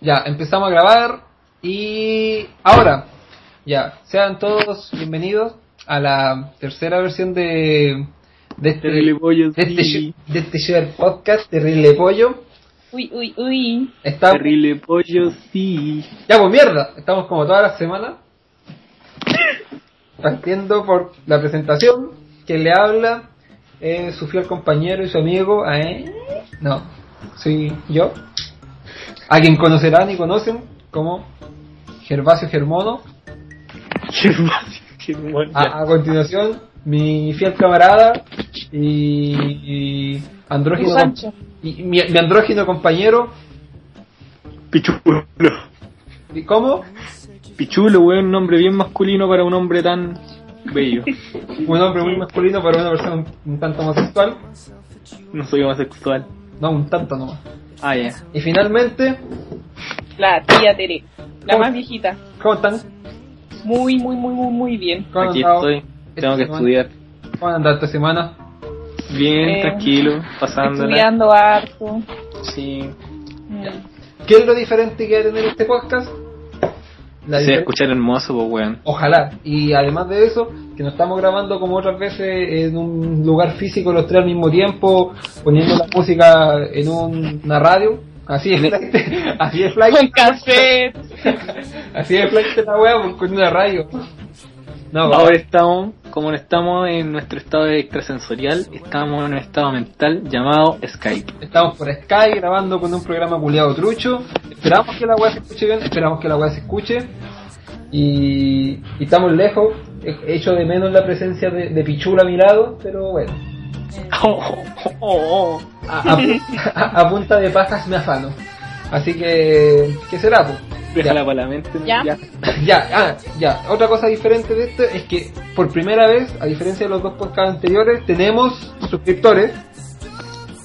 Ya, empezamos a grabar y ahora, ya, sean todos bienvenidos a la tercera versión de, de este, Terrible pollo, de este, sí. show- de este podcast, Terrible Pollo. Uy, uy, uy. Estamos, Terrible pollo, sí. ya pues mierda, estamos como todas las semanas partiendo por la presentación que le habla eh, su fiel compañero y su amigo, ¿eh? no, soy yo, a quien conocerán y conocen como Gervasio Germono. Gervasio, Germán, ya. A, a continuación, mi fiel camarada y, y andrógino, Sancho. y mi, mi andrógino compañero, Pichulo. ¿y cómo? Pichulo, weón, un nombre bien masculino para un hombre tan bello. Un hombre muy masculino para una persona un, un tanto homosexual. No soy homosexual. No, un tanto nomás. Ah, ya. Y finalmente, La tía Tere. La más viejita. ¿cómo están? Muy, muy, muy, muy, muy bien. ¿Cómo han Aquí estoy. Tengo que esta estudiar. semana? ¿Cómo andado esta semana? Bien, Eh, tranquilo, pasándola. Estudiando harto. Sí. Mm. ¿Qué es lo diferente que va a tener este podcast? La Se difer- escuchar hermoso, pues, weón. Ojalá. Y además de eso, que nos estamos grabando como otras veces en un lugar físico los tres al mismo tiempo, poniendo la música en un- una radio. Así es flight. Así es flight. Con cassette. Así es flight la wea pues, con una radio. No, Ahora estamos, como no estamos en nuestro estado extrasensorial, estamos en un estado mental llamado Skype. Estamos por Sky grabando con un programa culiado trucho. Esperamos que la weá se escuche bien, esperamos que la weá se escuche. Y, y estamos lejos. He hecho de menos la presencia de, de Pichula a mi lado, pero bueno. A, a- a- a punta de pajas me afano. Así que, ¿qué será? Pues? Déjala para la mente. ¿no? Ya. Ya, ah, ya. Otra cosa diferente de esto es que por primera vez, a diferencia de los dos podcasts anteriores, tenemos suscriptores.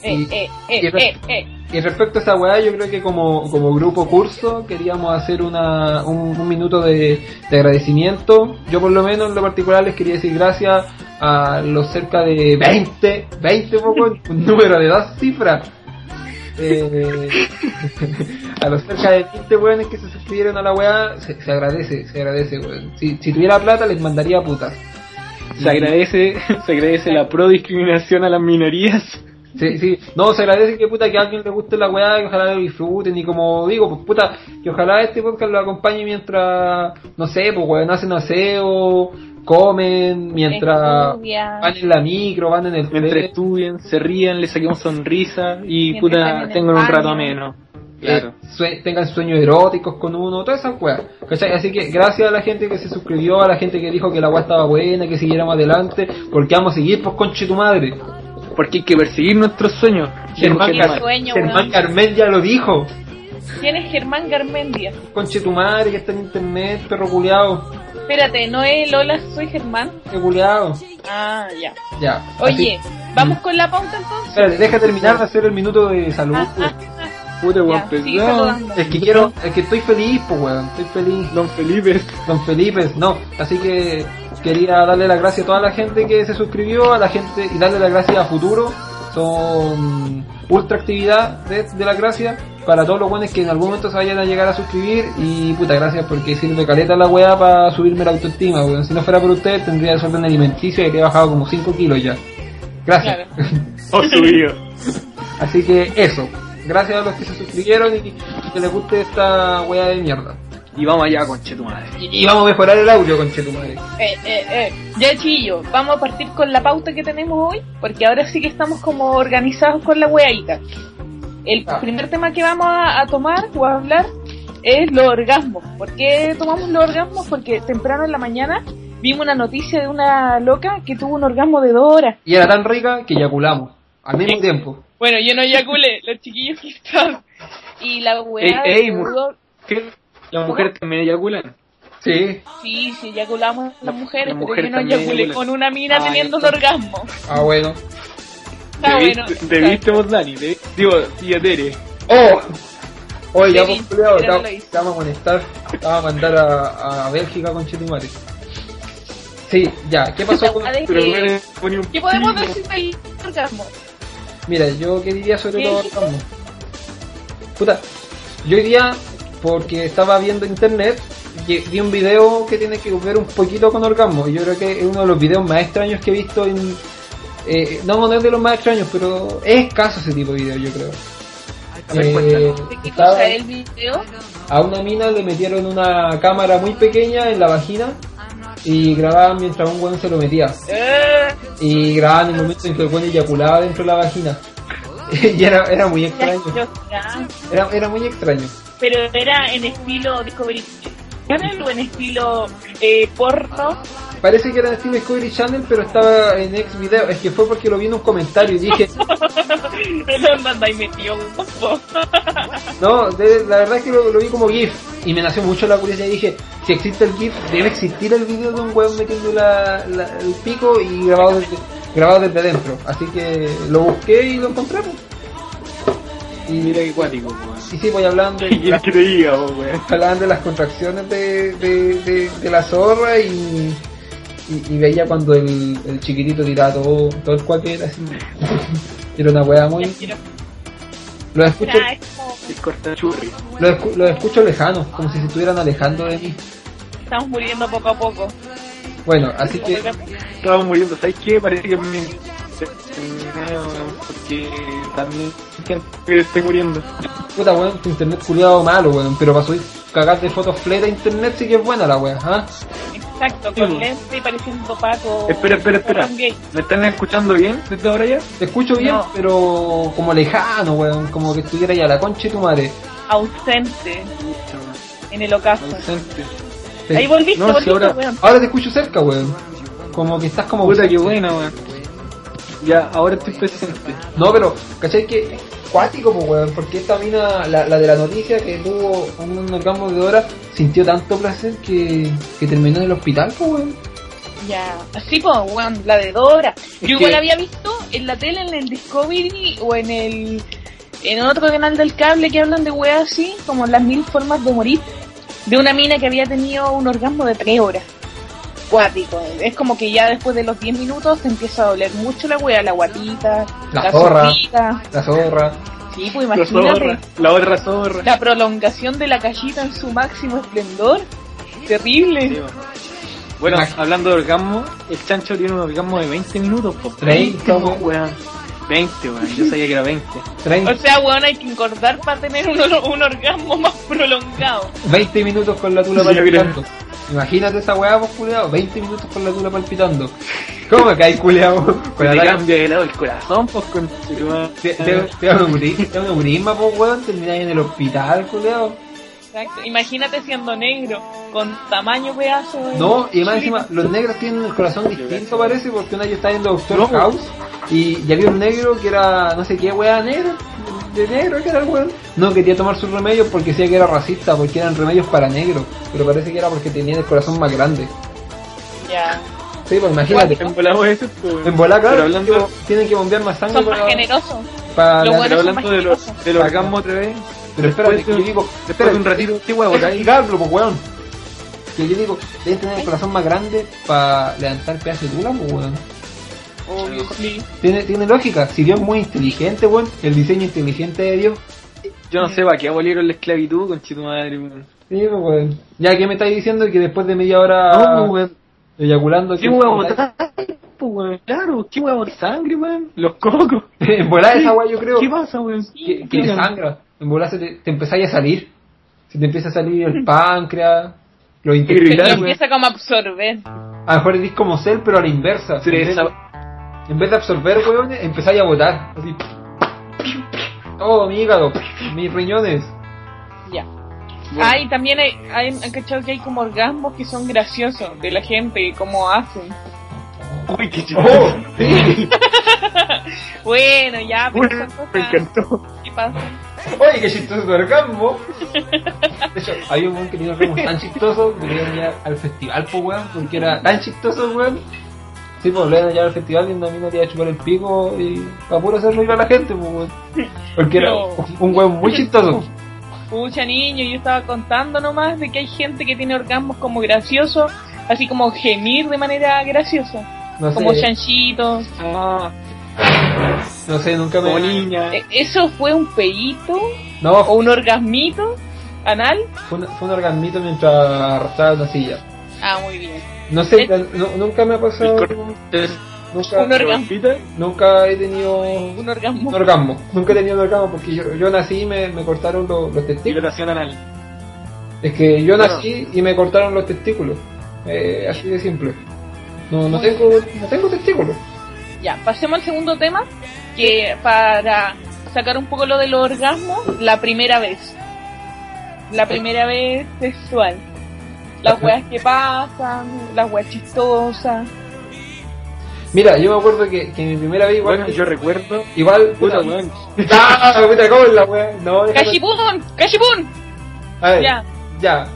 Eh, Y- eh, eh, eh, eh. Y respecto a esa weá, yo creo que como, como grupo curso queríamos hacer una, un, un minuto de, de agradecimiento. Yo por lo menos en lo particular les quería decir gracias a los cerca de 20, 20 poco, un número de dos cifras. Eh, a los cerca de 20 weones que se suscribieron a la weá, se, se agradece, se agradece weón. Si, si tuviera plata les mandaría putas. Se agradece, se agradece la pro discriminación a las minorías. Sí, sí, no, se agradece que puta que a alguien le guste la weá, que ojalá lo disfruten y como digo, pues puta, que ojalá este podcast lo acompañe mientras, no sé, pues weón, hacen aseo, comen, mientras Estudia. van en la micro, van en el Mientras tren, estudien, se rían, les saquemos sonrisa y puta, tengan un rato ameno. Claro. eh, sue- tengan sueños eróticos con uno, todas esas weas, ¿cachai? Así que gracias a la gente que se suscribió, a la gente que dijo que la weá estaba buena, que siguiéramos adelante, porque vamos a seguir, pues conche tu madre. Porque hay que perseguir nuestros sueños. Germán, sueño, Germán. Carmen ya lo dijo. ¿Quién es Germán Garmendia? Conche tu madre que está en internet, perro culiao. Espérate, ¿no es Lola, soy Germán? Culiao. Ah, ya. Ya. Oye, así- ¿vamos con la pauta entonces? Espérate, deja terminar de hacer el minuto de salud. Ah, pues. ah, ah. Puta, Ya, saludando. Es que quiero, es que estoy feliz, pues weón, estoy feliz. Don Felipe. Don Felipe, no. Así que quería darle las gracias a toda la gente que se suscribió, a la gente y darle las gracias a Futuro. Son ultra actividad de, de la gracia para todos los buenos que en algún momento se vayan a llegar a suscribir y puta gracias porque sirve caleta la weá para subirme la autoestima, weón. Si no fuera por ustedes tendría desorden alimenticio y que he bajado como 5 kilos ya. Gracias. Claro. Oh, subido. Así que eso. Gracias a los que se suscribieron y que les guste esta weá de mierda. Y vamos allá, conche tu madre. Y, y vamos a mejorar el audio, con tu madre. Eh, eh, eh. Ya chillo, vamos a partir con la pauta que tenemos hoy, porque ahora sí que estamos como organizados con la weadita. El Ah. primer tema que vamos a, a tomar o a hablar es los orgasmos. ¿Por qué tomamos los orgasmos? Porque temprano en la mañana vimos una noticia de una loca que tuvo un orgasmo de dos horas. Y era tan rica que eyaculamos. Al mismo tiempo. Bueno, yo no eyaculé, los chiquillos que están. Y la weá Ey, ey, duró- ¿Qué? ¿Las mujeres también eyaculan? Sí. Sí, sí, eyaculamos las mujeres, las pero mujeres yo no también eyaculé eyaculan. con una mina Ah, teniendo un orgasmo. Ah, bueno. Está bueno. Debiste, debiste vos, Dani. debi- Digo, tía Tere. ¡Oh! Oye, pero no te te vamos a molestar. Te vamos a mandar a, a Bélgica con Chetumare. Sí, ya. ¿Qué pasó con.? ¿Qué podemos decir del orgasmo? Mira, yo qué diría sobre ¿Qué los orgasmos. Puta, yo hoy día porque estaba viendo internet y vi un video que tiene que ver un poquito con orgasmo. Y yo creo que es uno de los videos más extraños que he visto en... eh, no, no es de los más extraños, pero es escaso ese tipo de video, yo creo. Eh, a una mina le metieron una cámara muy pequeña en la vagina y grababan mientras un weón se lo metía. Eh, Y grababan el momento en que el weón eyaculaba dentro de la vagina. y era, era muy extraño. era muy extraño. Pero era en estilo Discovery Channel o en estilo eh, porno. Parece que era de estilo Discovery Channel, pero estaba en ex video. Es que fue porque lo vi en un comentario y dije, ¿Dónde andáis metido, guapo? no, de- la verdad es que lo, lo vi como GIF. Y me nació mucho la curiosidad y dije, si existe el GIF, debe existir el video de un weón metiendo la, la- el pico y grabado desde, grabado desde dentro. Así que lo busqué y lo encontramos. Y, Mira qué cuático, weón. y sí, voy hablando ¿Qué quieres que te diga, weón? hablaban de las contracciones de, de, de, de la zorra y, y, y veía cuando el, el chiquitito tiraba todo, todo el cuate era así. Era una wea muy... Lo escucho, lo, escu- lo escucho lejano, como si se estuvieran alejando de mí. estamos muriendo poco a poco. Bueno, así que Estábamos muriendo, ¿sabes qué? Parece que me... Porque también siento que estoy muriendo. puta weón, tu internet culiado malo weón, pero para subir cagar de fotos fleta a internet sí que es buena la wea, ¿ah? Exacto, Sí, con bo. lente y pareciendo Paco. Espera, espera, espera. ¿Me están escuchando bien desde ahora ya? Te escucho bien, No. pero como lejano weón, como que estuviera ya la concha de tu madre. Ausente en el ocaso. Ausente. Te- Ahí volviste, No, si volviste, ahora- weón. Ahora te escucho cerca weón. Como que estás como... Puta, qué buena, weón. Ya, ahora estoy presente. No, pero, ¿cachai que cuático, pues, weón? Porque esta mina, la, la de la noticia que tuvo un orgasmo de hora, sintió tanto placer que, que terminó en el hospital, pues, weón. Ya, así pues, weón, la de Dora. Es Yo igual que- había visto en la tele, en el Discovery o en el en otro canal del cable que hablan de weas así, como las mil formas de morir, de una mina que había tenido un orgasmo de tres horas. Cuático, es como que ya después de los 10 minutos te empieza a doler mucho la wea, la guatita, La la, zorra. zorrita. La zorra. Sí, pues La imagínate zorra. La otra zorra. la prolongación de la cajita en su máximo esplendor. Terrible. Sí. Bueno, hablando de orgasmo, el chancho tiene un orgasmo de 20 minutos, po. 30, weón. weón. 20, weón. Yo sabía que era 20. 30, O sea, weón, hay que engordar para tener un, un orgasmo más prolongado. 20 minutos con la tula Sí, mira. palpitando. Imagínate esa weá, pues, culiado. 20 minutos con la tula palpitando. ¿Cómo me caes, culiado? Con te la cambia de lado el corazón, pues, con Te, te, te da un neurisma, te pues, weón. Termináis en el hospital, culiado. Exacto. Imagínate siendo negro, con tamaño pedazo. de- No, y más encima, los negros tienen el corazón distinto, parece, porque una vez yo estaba viendo Doctor No. House y ya había un negro que era, no sé qué weá negro, de negro que era el weón. No quería tomar sus remedios porque decía que era racista, porque eran remedios para negros, pero parece que era porque tenía el corazón más grande. Ya. Sí, pues imagínate. En volado ese, pues. En claro, Pero hablando, tienen que bombear más sangre Son más generosos. para Lo la- son hablando de lo- generosos. del orgasmo otra vez, Pero espérate, que de- yo digo, espérate, un ratito, qué huevo, explicarlo, pues weón. Que yo digo, deben tener el corazón más grande para levantar pedazos de tula, pues weón. Obvio, sí. Tiene, tiene lógica, si Dios es muy inteligente, weón, el diseño inteligente de Dios. Yo no sé para qué abolieron la esclavitud, con tu madre, weón. Sí, pues, weón. Ya que me estáis diciendo que después de media hora No, weón. eyaculando, ¿Qué que- huevo? Pues, weón. Claro, ¿qué huevo de sangre, weón? Los cocos. en volar esa weá yo creo ¿Qué pasa, weón? ¿Qué hagan? sangra. En se te, te empezáis a salir. Se te empieza a salir el páncreas, los Y Y intestinos. Empieza como a absorber. A lo mejor eres como cel, pero a la inversa. Se en, vez, en vez de absorber, weón, empezáis a botar. Así. Todo mi hígado, mis riñones. Ya. Ah, y también hay, hay, han cachado que hay como orgasmos que son graciosos de la gente, como hacen. Uy, qué ¡Oh! chistoso. Sí. Bueno, ya, pero Uy, son me encantó. Que pasan. Oye, qué chistoso tu orgasmo. De hecho, había un weón que tenía orgasmo tan chistoso que le iban a llevar al festival, pues weón, porque era tan chistoso, weón. Sí, pues le iban a llevar al festival y una mina le iba a chupar el pico y para puro hacer reír a la gente, pues weón. Porque era No. un weón muy chistoso. Pucha niño, yo estaba contando nomás de que hay gente que tiene orgasmos como graciosos, así como gemir de manera graciosa, No como sé, chanchito. Ah, no sé, nunca me... como niña. Eh, ¿Eso fue un peito No, o un orgasmito? ¿Anal? Fue, un- fue un orgasmito mientras arrastraba una silla. Ah, muy bien. No sé, ¿Eh? nu- nunca me ha pasado. Nunca, Un orgasmo. Nunca he tenido Un orgasmo. un orgasmo. Nunca he tenido un orgasmo porque yo, yo nací y me, me cortaron los, los testículos. anal. Es que yo Bueno. nací y me cortaron los testículos. Eh, así de simple. No, no tengo, no tengo testículos. Ya, pasemos al segundo tema, que para sacar un poco lo del orgasmo, la primera vez. La primera vez sexual. Las weas que pasan, las weas chistosas. Mira, yo me acuerdo que, que mi primera vez igual. Bueno, yo recuerdo. Igual, Puta, puta, weón. ¡Ah! Puta, ¿cómo es la wea? No, déjame. ¡Cachipún! ¡Cachipún! A ver, Ya. ya.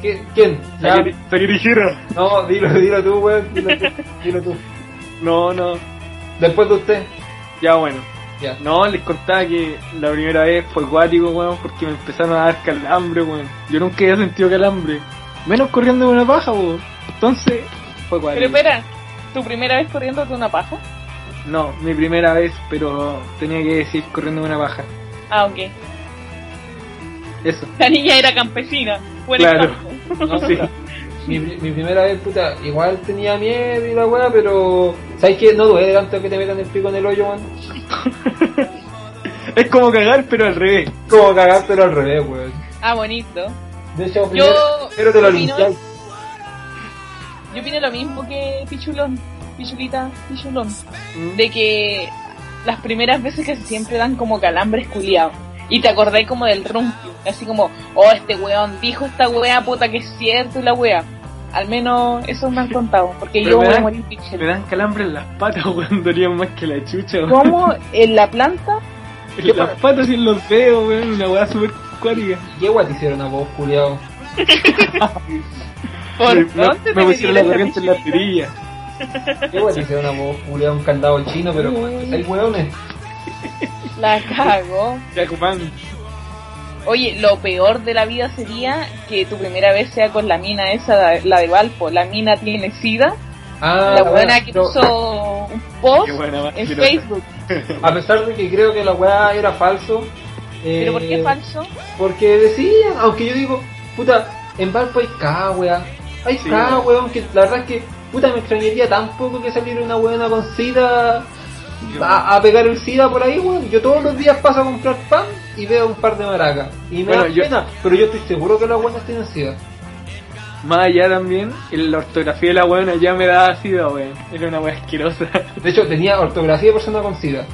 ¿Qué- ¿Quién? Ya. No, dilo, dilo tú, weón. Dilo tú. Dilo tú. No, no. Después de usted. Ya bueno. Ya. No, les contaba que la primera vez fue guático, weón, porque me empezaron a dar calambre, weón. Yo nunca había sentido calambre. Menos corriendo de una paja, weón. Entonces, fue Pero guático. espera, ¿tu primera vez corriendo de una paja? No, mi primera vez, pero tenía que decir corriendo de una paja. Ah, ok. Eso. La niña era campesina. Buen Claro. ejemplo. No, Sí. Mi, pri- mi primera vez, puta, igual tenía miedo y la weá, pero. ¿Sabes qué? No duele tanto que te metan el pico en el hoyo, weón. Es como cagar, pero al revés. Como cagar, pero al revés, weón. Ah, bonito. De hecho, Yo- primero te lo opino-. Yo opino lo mismo que Pichulón, Pichulita, Pichulón. Mm. De que las primeras veces que siempre dan como calambres culiados. Y te acordáis como del rumpio. Así como, oh, este weón dijo esta wea, puta que es cierto y la wea. Al menos eso me han contado. Porque Pero yo me voy a dan- morir Me Pichel. dan calambre en las patas, weón. Dolían más que la chucha, weón. ¿Cómo? ¿En la planta? En las patas y en los dedos, weón. Una weá súper cuática. ¿Qué weá te hicieron a vos, culiao? ¿Por me, dónde me pusieron la corriente en la perilla. ¿Qué weá te hicieron a vos, culiao? Un candado chino, pero. ¿Hay weones? La cago. Ya. Oye, lo peor de la vida sería que tu primera vez sea con la mina esa, la- la de Valpo. La mina tiene sida. Ah, la buena que puso un post buena en. Facebook. A pesar de que creo que la weá era falso. eh, ¿Pero por qué es falso? Porque decían, aunque yo digo, puta, en Valpo hay cada weá. Hay Sí, cada weón. weón que la verdad es que, puta, me extrañaría tan poco que saliera una weona con sida a, a pegar el sida por ahí, weón. Yo todos los días paso a comprar pan y veo un par de maracas. Y me Bueno, da yo- pena, pero yo estoy seguro que las weonas tienen sida. Más allá también, la ortografía de la weona ya me daba sida, weón. Era una weá asquerosa. De hecho, tenía ortografía de persona con sida.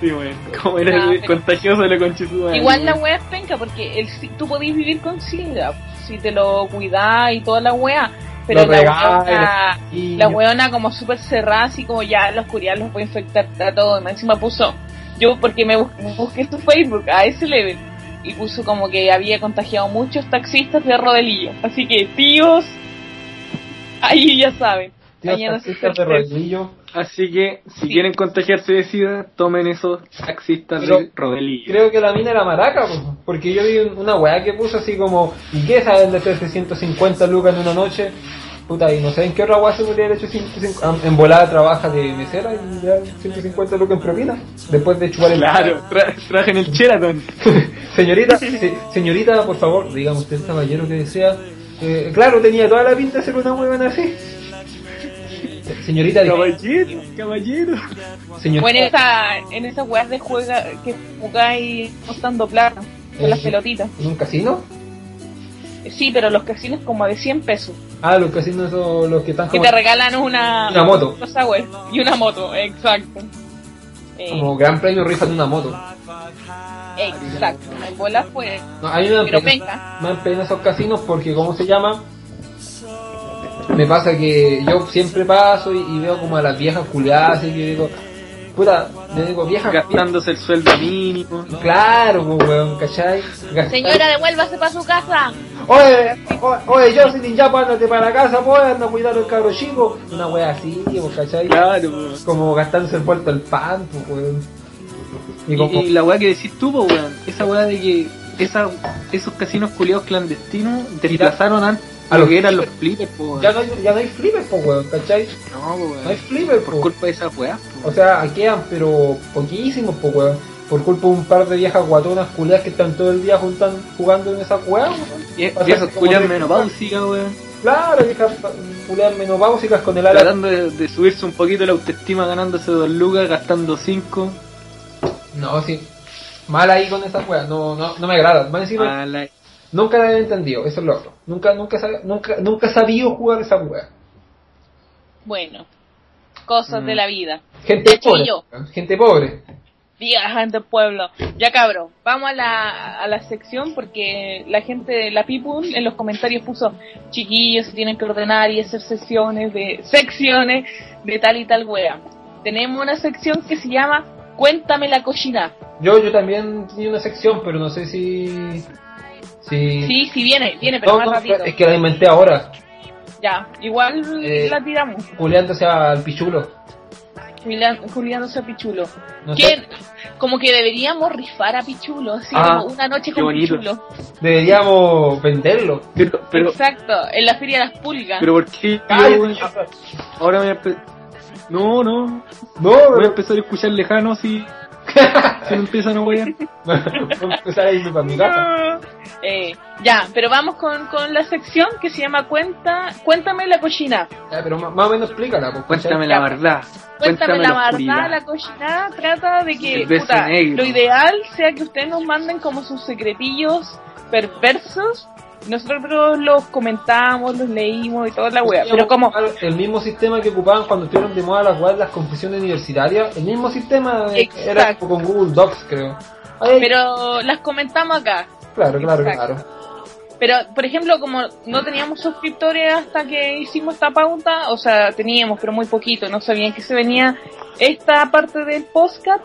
Sí, weón. Como era Ah, el pero- contagioso de la conchitúa. Igual la wea es penca porque el, tú podés vivir con sida si te lo cuidás y toda la wea. Pero la weona, la weona como súper cerrada, así como ya la oscuridad los puede infectar a todo. Y encima puso, yo porque me bus- busqué su Facebook a ese level. Y puso como que había contagiado muchos taxistas de Rodelillo. Así que tíos, ahí ya saben. Tíos Mañana se taxistas de rodillo. Así que, si Sí. quieren contagiarse de sida, tomen esos taxistas Pero- de Rodelillo. Creo que la mina era maraca, po, porque yo vi un- una weá que puso así como, ¿y qué saben de 150 lucas en una noche? Puta, y no sé en qué otra weá se podría haber hecho 150, ah, en volada trabaja de mesera y ya 150 lucas en propina, después de chupar el Claro, tra trajen el Sheraton. señorita, se- señorita, por favor, dígame usted, caballero que desea. Eh, claro, tenía toda la pinta de ser una huevona así. Señorita, Caballero, caballero. señor, O en esa, en esas weas de juega que jugáis apostando plata con las Eh, pelotitas. ¿en un casino? Sí, pero los casinos como de 100 pesos. Ah, los casinos son los que están Que te regalan una, Una moto. y una moto, exacto. Eh, como gran premio rifan una moto. exacto. En bolas pues. No, a mí me dan Pero pena- me dan pena esos casinos porque, ¿cómo se llama? Me pasa que yo siempre paso y, y veo como a las viejas culiadas y que digo, puta, le digo, vieja, Gastándose el sueldo mínimo. claro, pues, weón, ¿cachai? Gastar- Señora, devuélvase para su casa. Oye, oye, oye, Jocelyn, ya pues ándate para casa, pues, anda a cuidar al cabro chico. Una wea así, pues, ¿cachai? Claro, pues. Como gastándose el vuelto al pan, pues, weón. Y Y, como, y la weá que decís tú, po, weón. Esa weá de que esa, esos casinos culiados clandestinos desplazaron a, A lo que eran los flippers. flippers, po, weón. ya no hay, ya no hay flipper, pues, weón, ¿cachai? No, po, No hay weón. flipper, Por culpa de esas weas, po. O sea, quedan, pero poquísimos, pues, weón. por culpa de un par de viejas guatonas culiadas que están todo el día juntan, jugando en esa weá, weón. Viejas de- menopáusicas, weón. Claro, viejas culiadas menopáusicas con el ala. Tratando de, de subirse un poquito la autoestima ganándose dos lucas, gastando cinco. No, sí. Mal ahí con esa weá, no, no, no me agrada. Más encima, A la- nunca la he entendido, eso es lo otro. Nunca, nunca, nunca, nunca he sabido jugar esa weá. Bueno, cosas Mm. de la vida. Gente pobre. yo. Gente pobre. Diga, gente pueblo. Ya cabro, vamos a la, a la sección porque la gente de la Pipun en los comentarios puso chiquillos se tienen que ordenar y hacer sesiones de secciones de tal y tal wea. Tenemos una sección que se llama Cuéntame la cochina. Yo, yo también tenía una sección, pero no sé si. Si. Sí, sí viene, viene, pero No, más no, rápido. es que la inventé ahora, Ya, igual Eh, la tiramos. culeándose al pichulo. Julián, Juliándose a Pichulo. No que sé, como que deberíamos rifar a Pichulo, así Ah, como una noche con bonito. Pichulo. deberíamos venderlo. Pero, pero, Exacto, en la feria de las pulgas. pero ¿por qué? Ay, yo, weón? ahora voy a No, no. no, Voy a empezar a escuchar lejanos y. si me empiezan a. Voy a empezar a irme para mi casa. Eh, ya, pero vamos con, con la sección que se llama Cuenta, Cuéntame la cochina. Ya, pero más, más o menos explícala. pues, Cuéntame la verdad. Cuéntame, la verdad, la cochina trata de que puta, lo ideal sea que ustedes nos manden como sus secretillos perversos. Nosotros los comentamos, los leímos y toda la wea. Pero como, El mismo sistema que ocupaban cuando estuvieron de moda las weas, las confesiones universitarias. El mismo sistema era Exacto. como con Google Docs, creo. Ay, pero las comentamos acá. claro, claro, exacto. claro. Pero, por ejemplo, como no teníamos suscriptores hasta que hicimos esta pauta, o sea, teníamos, pero muy poquito, no sabían que se venía esta parte del podcast,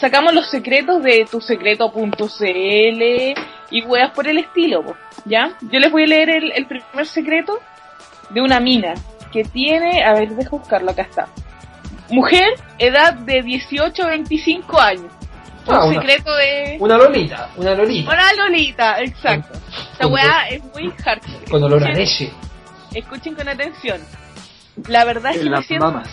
sacamos los secretos de tusecreto.cl y weas por el estilo, ¿ya? Yo les voy a leer el, el primer secreto de una mina que tiene, a ver, dejo buscarlo, acá está. Mujer, edad de 18 a 25 años. Un Ah, una- secreto de... Una lolita, una lolita. Una Lolita, exacto. Esta Con- weá es muy hardcore. Con olor a Escuchen- leche. Escuchen con atención. La verdad es que En me las siento, mamas.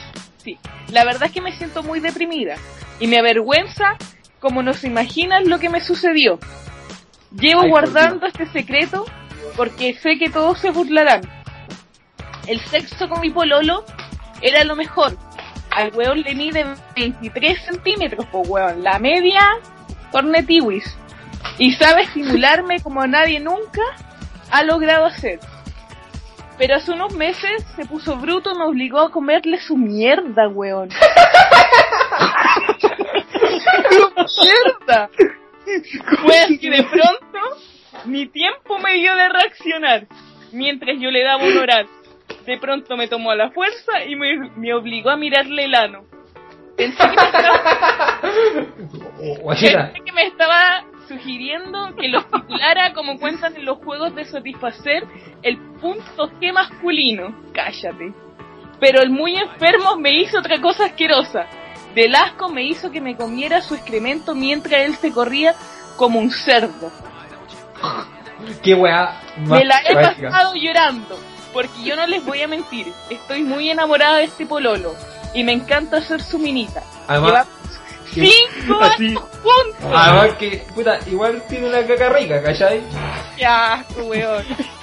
La verdad es que me siento muy deprimida y me avergüenza como no se imaginan lo que me sucedió. Llevo Ay, guardando este secreto porque sé que todos se burlarán. El sexo con mi pololo era lo mejor. Al weón le mide 23 centímetros, po weón. La media, cornetiwis. Y sabe simularme como nadie nunca ha logrado hacer. Pero hace unos meses se puso bruto y me obligó a comerle su mierda, weón. ¡Su mierda! Fue así de pronto, ni tiempo me dio de reaccionar. Mientras yo le daba un oral. De pronto me tomó a la fuerza y me, me obligó a mirarle el ano. Pensé que me estaba. Pensé que me estaba sugiriendo que lo titulara como cuentan en los juegos de satisfacer el punto G masculino. Cállate. Pero el muy enfermo me hizo otra cosa asquerosa. Del asco me hizo que me comiera su excremento mientras él se corría como un cerdo. Qué weá. Me la he pasado llorando. Porque yo no les voy a mentir. Estoy muy enamorada de este pololo. Y me encanta ser su minita. Además, cinco Así. juntos. además que, puta, igual tiene una caca rica, ¿cachai? Asco, weón.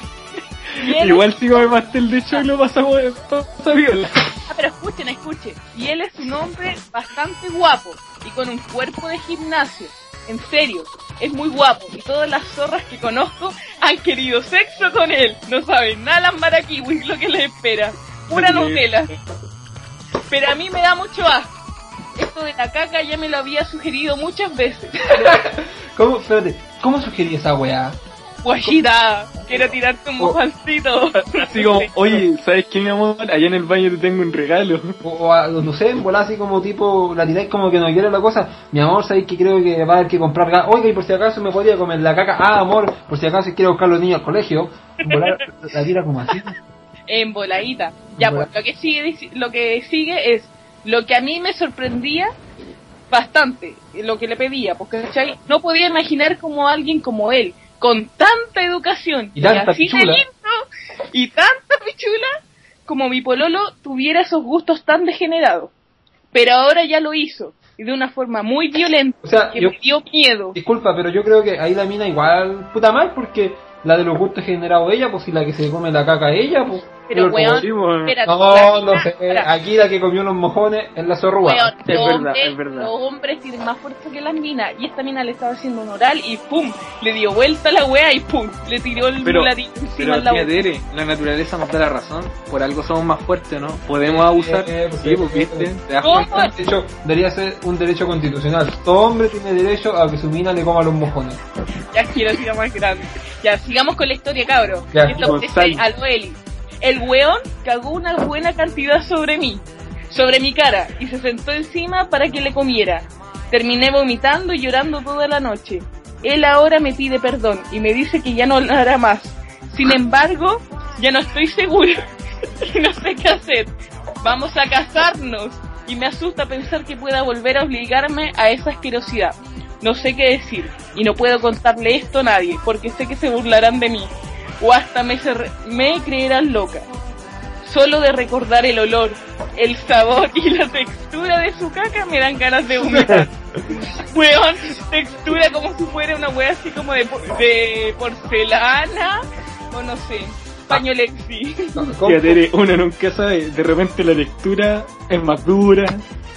Igual sigo mi pastel de cholo pasamos pasa viola. Ah, pero escuchen, escuchen. Y él es un hombre bastante guapo y con un cuerpo de gimnasio. En serio, es muy guapo y todas las zorras que conozco han querido sexo con él. No saben nada las maraquiwis lo que les espera. Pura novela. Pero a mí me da mucho asco. Esto de la caca ya me lo había sugerido muchas veces. ¿Cómo, espérate, ¿cómo sugerí esa weá? Guachita, quiero tirarte un Oh. mojancito. Así como, oye, ¿sabes qué, mi amor? Allá en el baño te tengo un regalo. O, o a- no sé, en volar así como tipo, la tiráis como que no quiere la cosa. Mi amor, sabéis que creo que va a haber que comprar gas. Oiga, y por si acaso me podría comer la caca. Ah, amor, por si acaso quiero buscar a los niños al colegio. Volar, la tira como así. en voladita. Ya, pues lo que sigue lo que sigue es lo que a mí me sorprendía bastante, lo que le pedía, porque ¿cachai? no podía imaginar como alguien como él, con tanta educación Y tanta así de pichula. lindo y tanta pichula, como mi pololo tuviera esos gustos tan degenerados. Pero ahora ya lo hizo. y de una forma muy violenta O sea, que yo- me dio miedo. Disculpa, pero yo creo que ahí la mina igual puta mal porque la de los gustos generado ella, pues si la que se come la caca ella, pues. Pero, weón, espérate, No, no sé. Aquí la que comió los mojones es la zorrúa. weón, Es verdad, es verdad. Los hombres tienen más fuerza que las minas. Y esta mina le estaba haciendo un oral y pum, le dio vuelta a la wea y pum, le tiró el Pero- encima Pero en la. Tere, la naturaleza nos da la razón. Por algo somos más fuertes, ¿no? Podemos abusar. Eh, pues, sí, eh, pues viste. ¿Te das cuenta? De hecho, debería ser un derecho constitucional. Todo hombre tiene derecho a que su mina le coma los mojones. Ya quiero ser más grande. Ya, sigamos con la historia, cabro. Ya, Esto Gonzalo. es a lo Eli. El weón cagó una buena cantidad sobre mí, sobre mi cara, y se sentó encima para que le comiera. Terminé vomitando y llorando toda la noche. Él ahora me pide perdón y me dice que ya no lo hará más. Sin embargo, ya no estoy segura y no sé qué hacer. Vamos a casarnos y me asusta pensar que pueda volver a obligarme a esa asquerosidad. No sé qué decir y no puedo contarle esto a nadie porque sé que se burlarán de mí o hasta me, me creerán loca. Solo de recordar el olor, el sabor y la textura de su caca me dan ganas de vomitar. Weón, textura como si fuera una wea así como de, por- de porcelana o no sé, pañolexi. ¿Cómo- Tía Tere, uno nunca sabe. De repente la textura es más dura,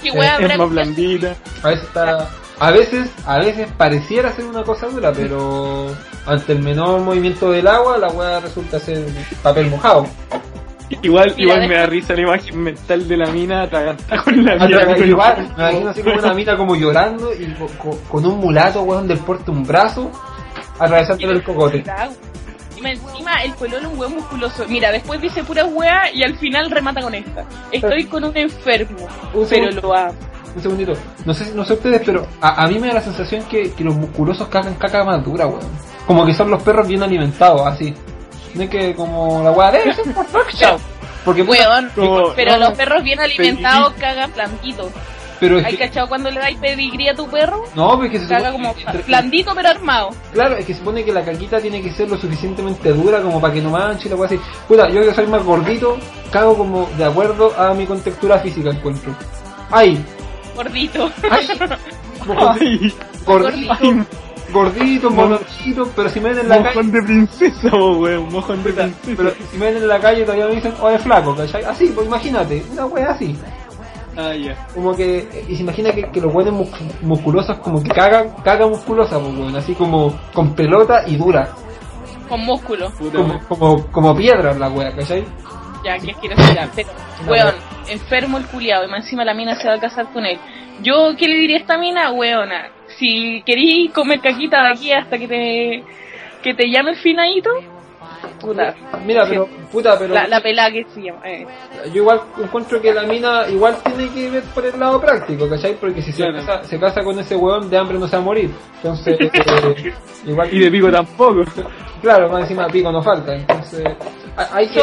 ¿Qué wea es más blandita. A veces está, a veces, a veces pareciera ser una cosa dura, pero ante el menor movimiento del agua, la weá resulta ser papel mojado. Igual, igual me da risa la imagen mental de la mina atragantada con la Atra- mierda. Igual, me imagino así como una mina como llorando y co- co- con, un mulato, weón, del porte un brazo, atravesándole el cocote. Encima el pololo es un hueón musculoso. Mira, después dice pura wea y al final remata con esta. Estoy con un enfermo, pero lo amo. Un segundito. No sé, no sé ustedes, pero a, a mí me da la sensación que, que los musculosos cagan caca más dura, weón. Como que son los perros bien alimentados, así. No es que como la weá de Porque puta, Weón, Como- pero no, los perros bien alimentados cagan blandito. pero ¿Hay que, cachado cuando le dais pedigrí a tu perro? no, porque se Caga como entre- blandito pero armado. Claro, es que se supone que la caquita tiene que ser lo suficientemente dura como para que no manche la weá así. Puta, yo que soy más gordito, cago como de acuerdo a mi contextura física encuentro. Ay, Gordito. ay, Ay, gordito, ay, gordito, monotito, pero si me ven en la calle, mojón de princesa, weón, mojón de pero princesa. si me ven en la calle todavía me dicen, oye flaco, ¿cachai? Así, pues imagínate, una wea así. Ah, ya. Como que, y se imagina que, que los buenos mus- musculosos como que cagan, cagan musculosa, pues weón, así como con pelota y dura, Con músculo. Puta, como, weón. como, como piedra la wea, ¿cachai? Ya, que quiero decir, pero, No, weón, enfermo el culiado, y más encima la mina se va a casar con él. Yo, ¿qué le diría a esta mina? Weona, si querís comer caquita de aquí hasta que te, que te llame el finadito, puta, Mira, pero, puta, pero la, la pelada que se llama, eh. yo igual encuentro que la mina igual tiene que ver por el lado práctico, ¿cachai? Porque si Claro. se, casa, se casa con ese weón, de hambre no se va a morir. Entonces, eh, igual Y de pico tampoco. Claro, más encima pico no falta, entonces hay- que,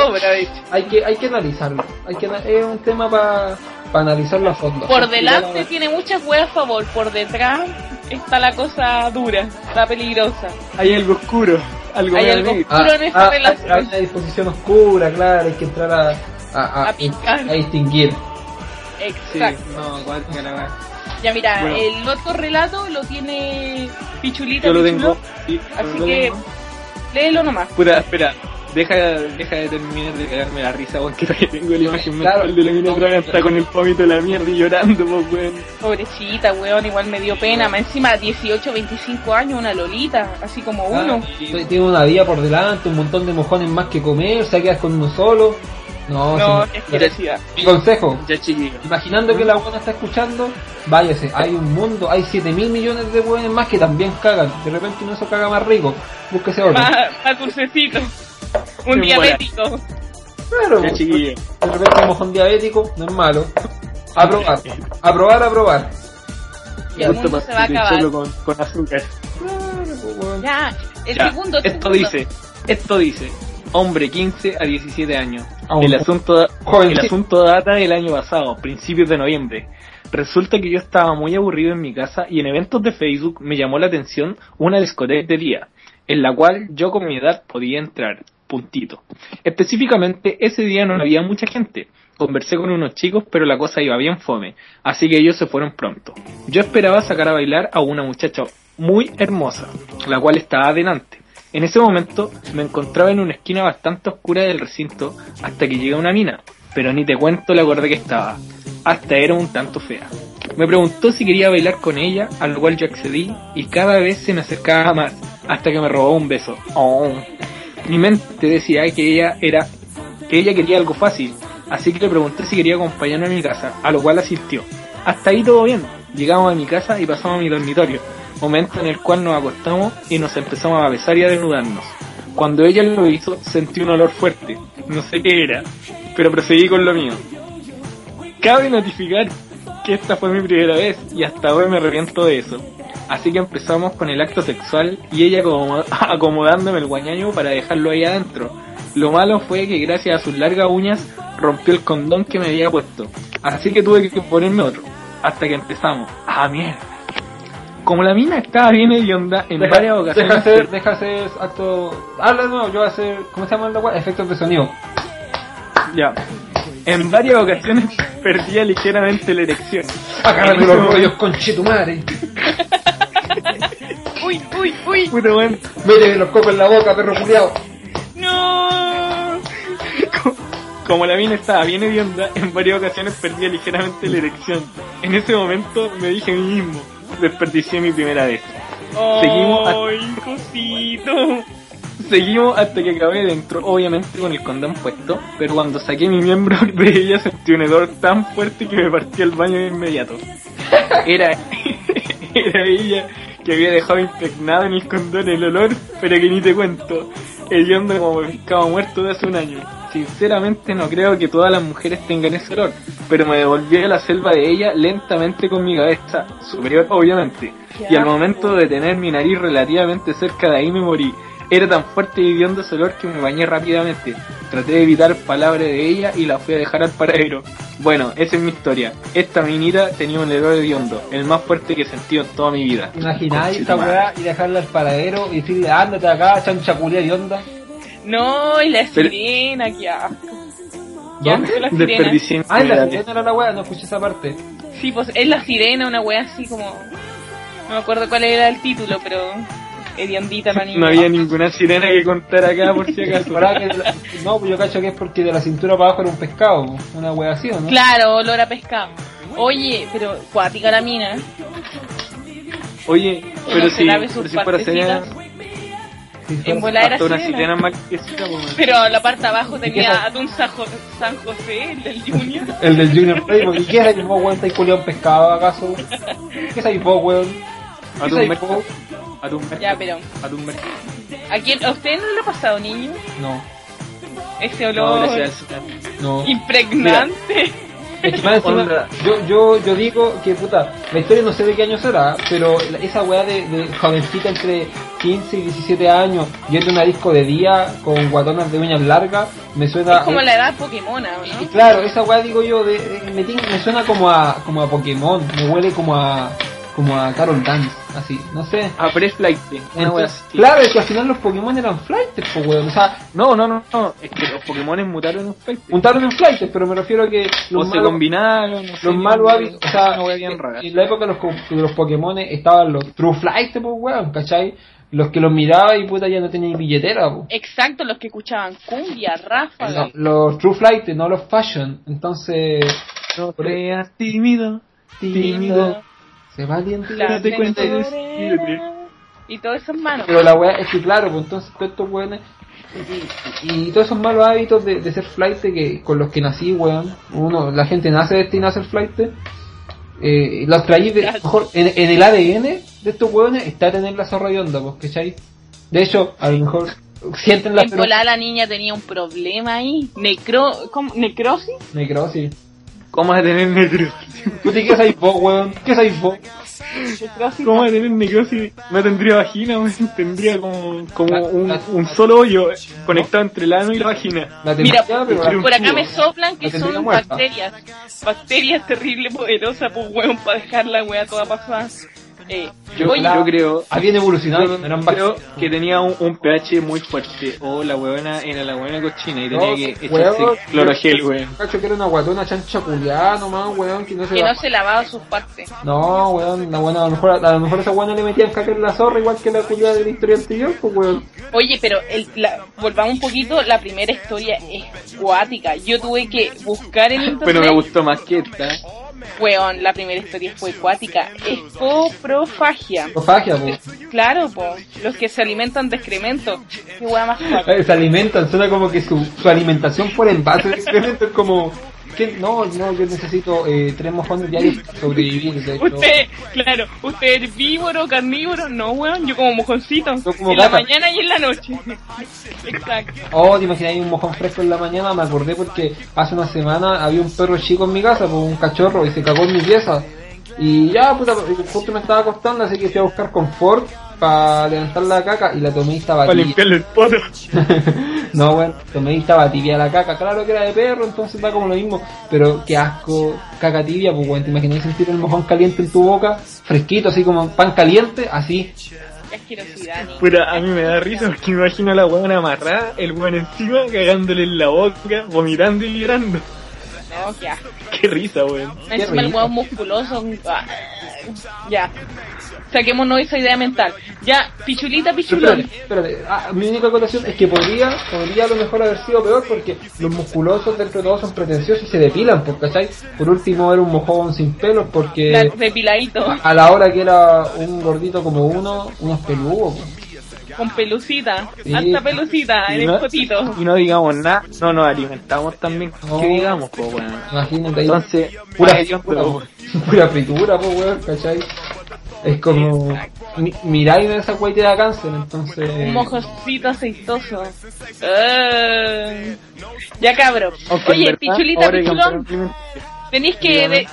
hay que hay que analizarlo, hay que es un tema para analizarlo a fondo. Por delante tiene muchas weas a favor, por detrás está la cosa dura, la peligrosa. Hay algo oscuro, algo Hay algo oscuro en esta ah, relación. hay una disposición oscura, claro, hay que entrar a, a, a- A distinguir. Sí, Exacto. no, la weá. Ya mira, Bueno. el otro relato lo tiene Pichulita Yo lo Pichulo, tengo. sí, así lo que tengo. léelo nomás. Puta, espera. Deja, deja de terminar de cagarme la risa, weón, que todavía tengo la imagen Claro. mental de la mina atragantada con el vómito de la mierda y llorando, pues, weón. Pobrecita, weón, igual me dio pena. Más encima, 18, 25 años, una lolita, así como uno. Ah, tiene una vida por delante, un montón de mojones más que comer, se quedas con uno solo. No, no, qué asquerosidad. mi consejo, Ya chiquillo. Imaginando que la buena está escuchando, váyase, hay un mundo, hay 7 mil millones de buenos más que también cagan. De repente uno eso caga más rico, búsquese otro. Más, más dulcecito. Un buena. diabético. Claro, de repente un mojón diabético, no es malo. A probar, a probar, a probar. Y el mundo se va a acabar. Solo con, con azúcar. Claro, pues. Ya, el Ya, segundo, esto segundo. dice, esto dice, hombre 15 a 17 años. El un- asunto, joven, el asunto data del año pasado, principios de noviembre. Resulta que yo estaba muy aburrido en mi casa y en eventos de Facebook me llamó la atención una discoteca de día, en la cual yo con mi edad podía entrar. Puntito. Específicamente, ese día no había mucha gente. Conversé con unos chicos, pero la cosa iba bien fome, así que ellos se fueron pronto. Yo esperaba sacar a bailar a una muchacha muy hermosa, la cual estaba adelante. En ese momento me encontraba en una esquina bastante oscura del recinto hasta que llega una mina, pero ni te cuento la gorda que estaba. Hasta era un tanto fea. Me preguntó si quería bailar con ella, a lo cual yo accedí y cada vez se me acercaba más hasta que me robó un beso. Oh. Mi mente decía que ella era que ella quería algo fácil, así que le pregunté si quería acompañarme a mi casa, a lo cual asistió. Hasta ahí todo bien. Llegamos a mi casa y pasamos a mi dormitorio, momento en el cual nos acostamos y nos empezamos a besar y a desnudarnos. Cuando ella lo hizo, sentí un olor fuerte, no sé qué era, pero proseguí con lo mío. Cabe notificar que esta fue mi primera vez y hasta hoy me arrepiento de eso. Así que empezamos con el acto sexual y ella como acomodándome el guañaño para dejarlo ahí adentro. Lo malo fue que gracias a sus largas uñas rompió el condón que me había puesto. Así que tuve que ponerme otro. Hasta que empezamos. ¡Ah, mierda! Como la mina estaba bien hedionda en Deja, varias ocasiones. deja hacer, deja hacer acto. Habla no, yo voy a hacer. ¿Cómo se llama la weá? Efectos de sonido. Ya. En varias ocasiones perdía ligeramente la erección. Agárrate En los rollos, conchetumare. Uy, uy, uy. Puta weón. Los cocos en la boca, perro culiao. No. Como la mina estaba bien hedionda, en varias ocasiones perdía ligeramente la erección. En ese momento me dije a mí mismo, desperdicié mi primera vez. Seguimos a- Ay, cosito. Seguimos hasta que acabé dentro, obviamente con el condón puesto, pero cuando saqué mi miembro de ella sentí un hedor tan fuerte que me partí al baño de inmediato. Era, era ella que había dejado impregnado en el condón el olor, pero que ni te cuento, hediondo como pescado muerto de hace un año. Sinceramente no creo que todas las mujeres tengan ese olor, pero me devolví a la selva de ella lentamente con mi cabeza superior, obviamente. Y al momento de tener mi nariz relativamente cerca de ahí me morí. Era tan fuerte y hediondo ese olor que me bañé rápidamente. Traté de evitar palabras de ella y la fui a dejar al paradero. Bueno, esa es mi historia. Esta minita tenía un olor hediondo, el más fuerte que he sentido en toda mi vida. Imagináis esta weá y dejarla al paradero y decirle, ándate acá, chancha culia y onda. No, y la Pero- sirena, qué asco. Qué ¿Dónde? asco la sirena. Desperdicié Ah, la sirena era la weá, no escuché esa parte. Sí, pues es la sirena, una wea así como. No me acuerdo cuál era el título, pero. Hediondita la niña. No había ninguna sirena que contar acá por si acaso. Pará que la- no, pues yo cacho que es porque de la cintura para abajo era un pescado, una wea así, ¿o no? Claro, olor a pescado. Oye, pero cuática la mina. ¿eh? Oye, pero si, pero si fuera sirena. Sí, En volar era sirena. sirena más que sirena, pues, Pero la parte de abajo tenía atún San, Jo- San José, el del Junior. El del Junior Playboy. ¿Y qué es ahí vos, weón? ¿Estáis culiado un pescado acaso? ¿Qué es ahí vos, weón? ¿Qué es ahí vos? Merca, Ya, pero. merca. ¿A quién? ¿A usted no le ha pasado, niño? No, Ese olor no. impregnante. Es que más encima, Onda. yo, yo, yo digo que puta, la historia no sé de qué año será, pero esa weá de, de jovencita entre 15 y 17 años, yendo a una disco de día con guatonas de uñas largas, me suena... Es como la edad Pokémon, ¿o Y no? claro, esa weá digo yo, de, de- me, me suena como a, como a Pokémon, me huele como a, como a Carol Dance, así, no sé. A pre-flight, claro, es que al final los Pokémon eran flights, pues weón, o sea, No, no, no, no, es que los Pokémon mutaron en flight. juntaron en flights, pero me refiero a que O los se malos- combinaron, no sé, los malos hábitos, o sea, en la época de los, de los Pokémon estaban los True Flight, pues weón, ¿cachai? Los que los miraba y puta ya no tenían billetera, pues. Exacto, los que escuchaban cumbia, ráfaga. Los, los True Flight, no los Fashion, entonces, No seas tímido, tímido. Se valiente. La de. Y todas esas manos. Pero la weá es que claro, pues entonces todos estos weones y, y- y todos esos malos hábitos de, de ser flight que con los que nací, weón, uno, la gente nace destinada a ser flight, eh, los traí de, mejor, en, en el ADN de estos weones está tener la zorra de onda, pues, ¿cachai? De hecho, a lo mejor sienten la En la niña tenía un problema ahí. Necro... ¿cómo? ¿Necrosis? necrosis. ¿Cómo vas a tener necrosis? ¿Tú te qué sabes vos, weón? ¿Qué sabes vos? ¿Cómo vas a tener necrosis? No tendría vagina, weón. Tendría como, como La- un, la- un solo hoyo eh, conectado entre el ano y la vagina. La Mira, Por acá me soplan que son muerta. bacterias. Bacterias terrible poderosas, pues weón, para dejar la wea toda pasada. Eh, Yo, Oye, yo creo, Habían evolucionado, yo eran creo que tenía un, un pH muy fuerte. O la huevona era la huevona cochina y tenía No, que echarse clorogel, weón. Cacho que era una guatona chancha culiada nomás, weón, que no se Que la- no se lavaba sus partes. No, weón, la buena, a lo mejor a lo mejor esa buena le metían caca en la zorra igual que la culiada de la historia anterior, pues weón. Oye, pero el, la- volvamos un poquito, la primera historia es cuática. Yo tuve que buscar en internet. Pero me gustó más que esta. Weón, la primera historia fue cuática. Es coprofagia. Cofagia, pues. Claro, po, los que se alimentan de excremento. Qué weá más. Eh, Se alimentan, suena como que su, su alimentación por envase de excremento es como... ¿qué? No, no, yo necesito eh, tres mojones diarios para sobrevivir, de hecho. Usted, claro, usted es herbívoro, carnívoro, no, weón, yo como mojoncito. Yo como en la mañana y en la noche. Exacto. Oh, te imaginas un mojón fresco en la mañana, me acordé porque hace una semana había un perro chico en mi casa, pues un cachorro, y se cagó en mi pieza. Y ya, puta, justo me estaba acostando, así que fui a buscar confort para levantar la caca y la tomé y estaba Para limpiarle el poto. no, bueno, tomé y estaba tibia la caca. Claro que era de perro, entonces da como lo mismo. Pero qué asco, caca tibia, pues bueno, te imaginas sentir el mojón caliente en tu boca, fresquito, así como pan caliente, así. Pero a mí me da risa porque me imagino a la huevona amarrada, el weón encima, cagándole en la boca, vomitando y llorando. No, qué asco. Qué risa, weón. Encima el huevo musculoso. ah, Ya. Saquémonos esa idea mental. Ya, pichulita, pichulón. espérate, espérate. Ah, mi única acotación es que podría, podría a lo mejor haber sido peor porque los musculosos dentro de todo son pretenciosos y se depilan, pues, ¿cachai? Por último era un mojón sin pelos porque depiladito. a la hora que era un gordito como uno, unos peludos, pues. Con pelucita. Sí. Alta pelucita en el potito. y no digamos nada, no nos alimentamos también. No. ¿Qué digamos, weón? Imagínate ahí. Entonces, pura, pura, fritura, pues, weón, ¿cachai? Es como. Mi, miráis esa weá y te da cáncer, entonces. Un mojoncito aceitoso. Ah. Ya cabro. Oye, verdad, pichulita, pichulón. Tenéis que. De-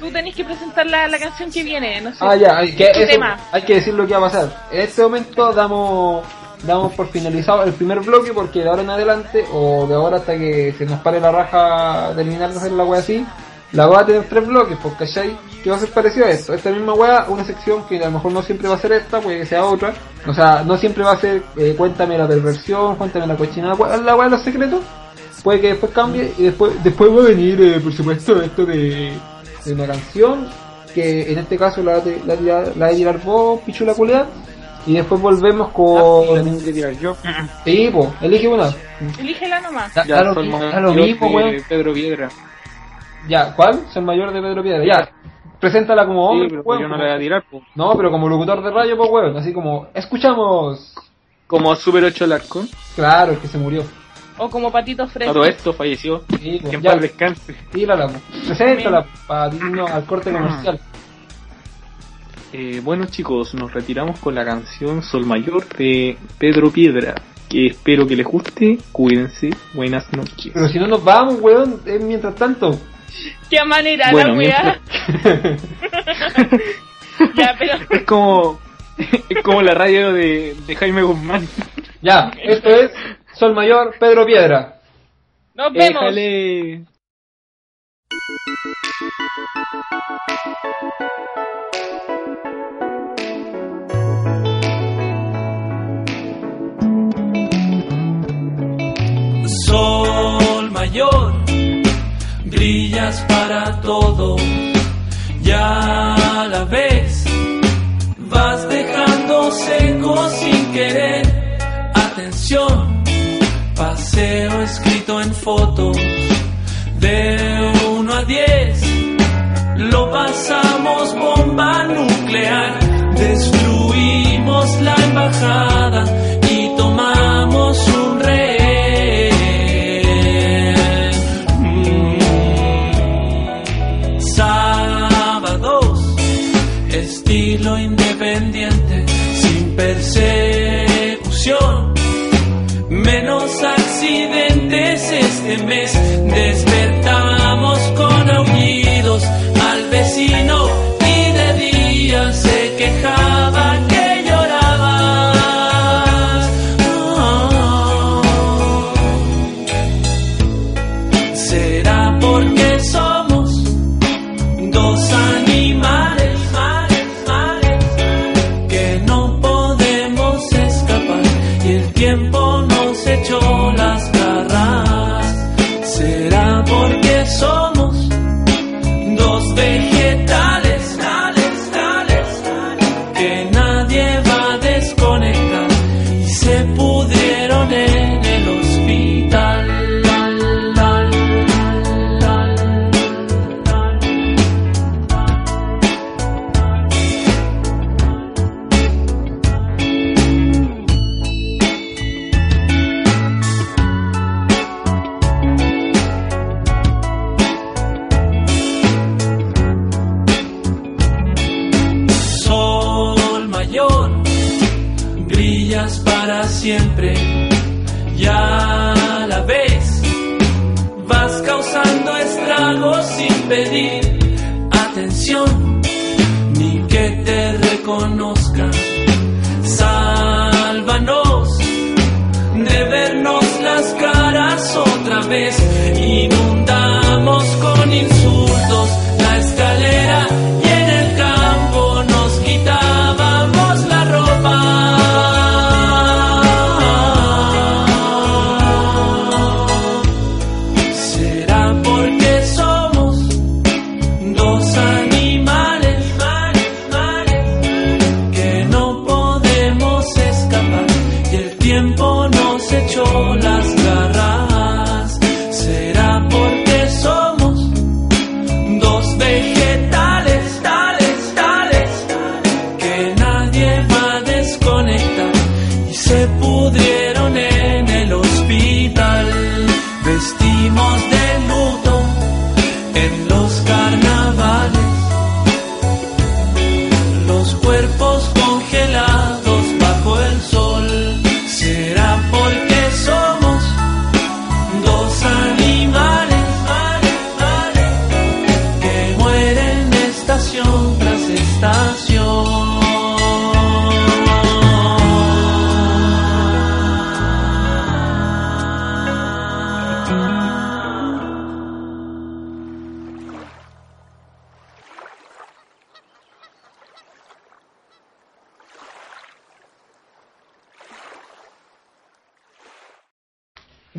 tú tenés que presentar la, la canción que viene, no sé. Ah, ya, hay que, ¿Qué eso- tema? hay que decir lo que va a pasar. En este momento damos damos por finalizado el primer bloque porque de ahora en adelante, o de ahora hasta que se nos pare la raja terminar de hacer la wea así, la wea va a tener tres bloques, porque ¿cachai? Que va a ser parecido a esto. Esta misma wea, una sección que a lo mejor no siempre va a ser esta, puede que sea otra. O sea, no siempre va a ser eh, cuéntame la perversión, cuéntame la cochinada, la wea de los secretos. Puede que después cambie y después después va a venir, eh, por supuesto, esto de, de una canción que en este caso la, de- la, la, la de tirar vos, pichula culea, y después volvemos Ah, con... tengo que tirar yo. Sí, po, elige una. Elígela nomás. Da, Ya, da lo, da mismo, weón. Pedro Piedra. Ya, ¿cuál? Soy mayor de Pedro Piedra. Ya, preséntala como Sí, hombre, pero weón, yo no como- le voy a tirar, pues. No, pero como locutor de radio, pues weón, así como, escuchamos. Como Super 8 Larco. Claro, el que se murió. O como patito fresco. todo esto falleció. Sí, pues, Que en ya, paz descanse. tírala, pues. Preséntala para irnos al corte comercial. Eh, bueno chicos, nos retiramos con la canción Sol Mayor de Pedro Piedra, que espero que les guste, cuídense, buenas noches. Pero si no nos vamos, weón, es mientras tanto. Qué manera Bueno, la weá. ya, pero. Es como, es como la radio de, de Jaime Guzmán. Ya, esto es Sol Mayor, Pedro Piedra. Nos vemos. Déjale. Sol para todo, ya la ves, vas dejando seco sin querer. Atención, paseo escrito en fotos, de 1 a 10, lo pasamos bomba nuclear, destruimos la embajada y tomamos un independiente, sin persecución, menos accidentes este mes. Despertamos con aullidos al vecino estragos sin pedir atención ni que te reconozcan. Sálvanos de vernos las caras otra vez. Inundamos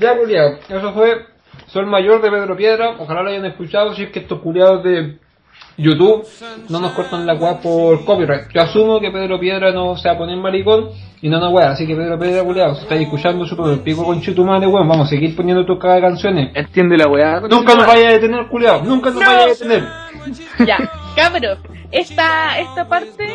Ya, culiado. Eso fue Sol Mayor de Pedro Piedra. Ojalá lo hayan escuchado. Si es que estos culiados de YouTube no nos cortan la weá por copyright. Yo asumo que Pedro Piedra no se va a poner maricón y no nos weá. Así que Pedro Piedra, culiado, si estáis escuchando su el pico con chutumare, weón, vamos a seguir poniendo tus cada canciones. Entiende la weá. Nunca nos vaya a detener, culiado. Nunca nos No. vaya a detener. Ya, cabros, esta, esta parte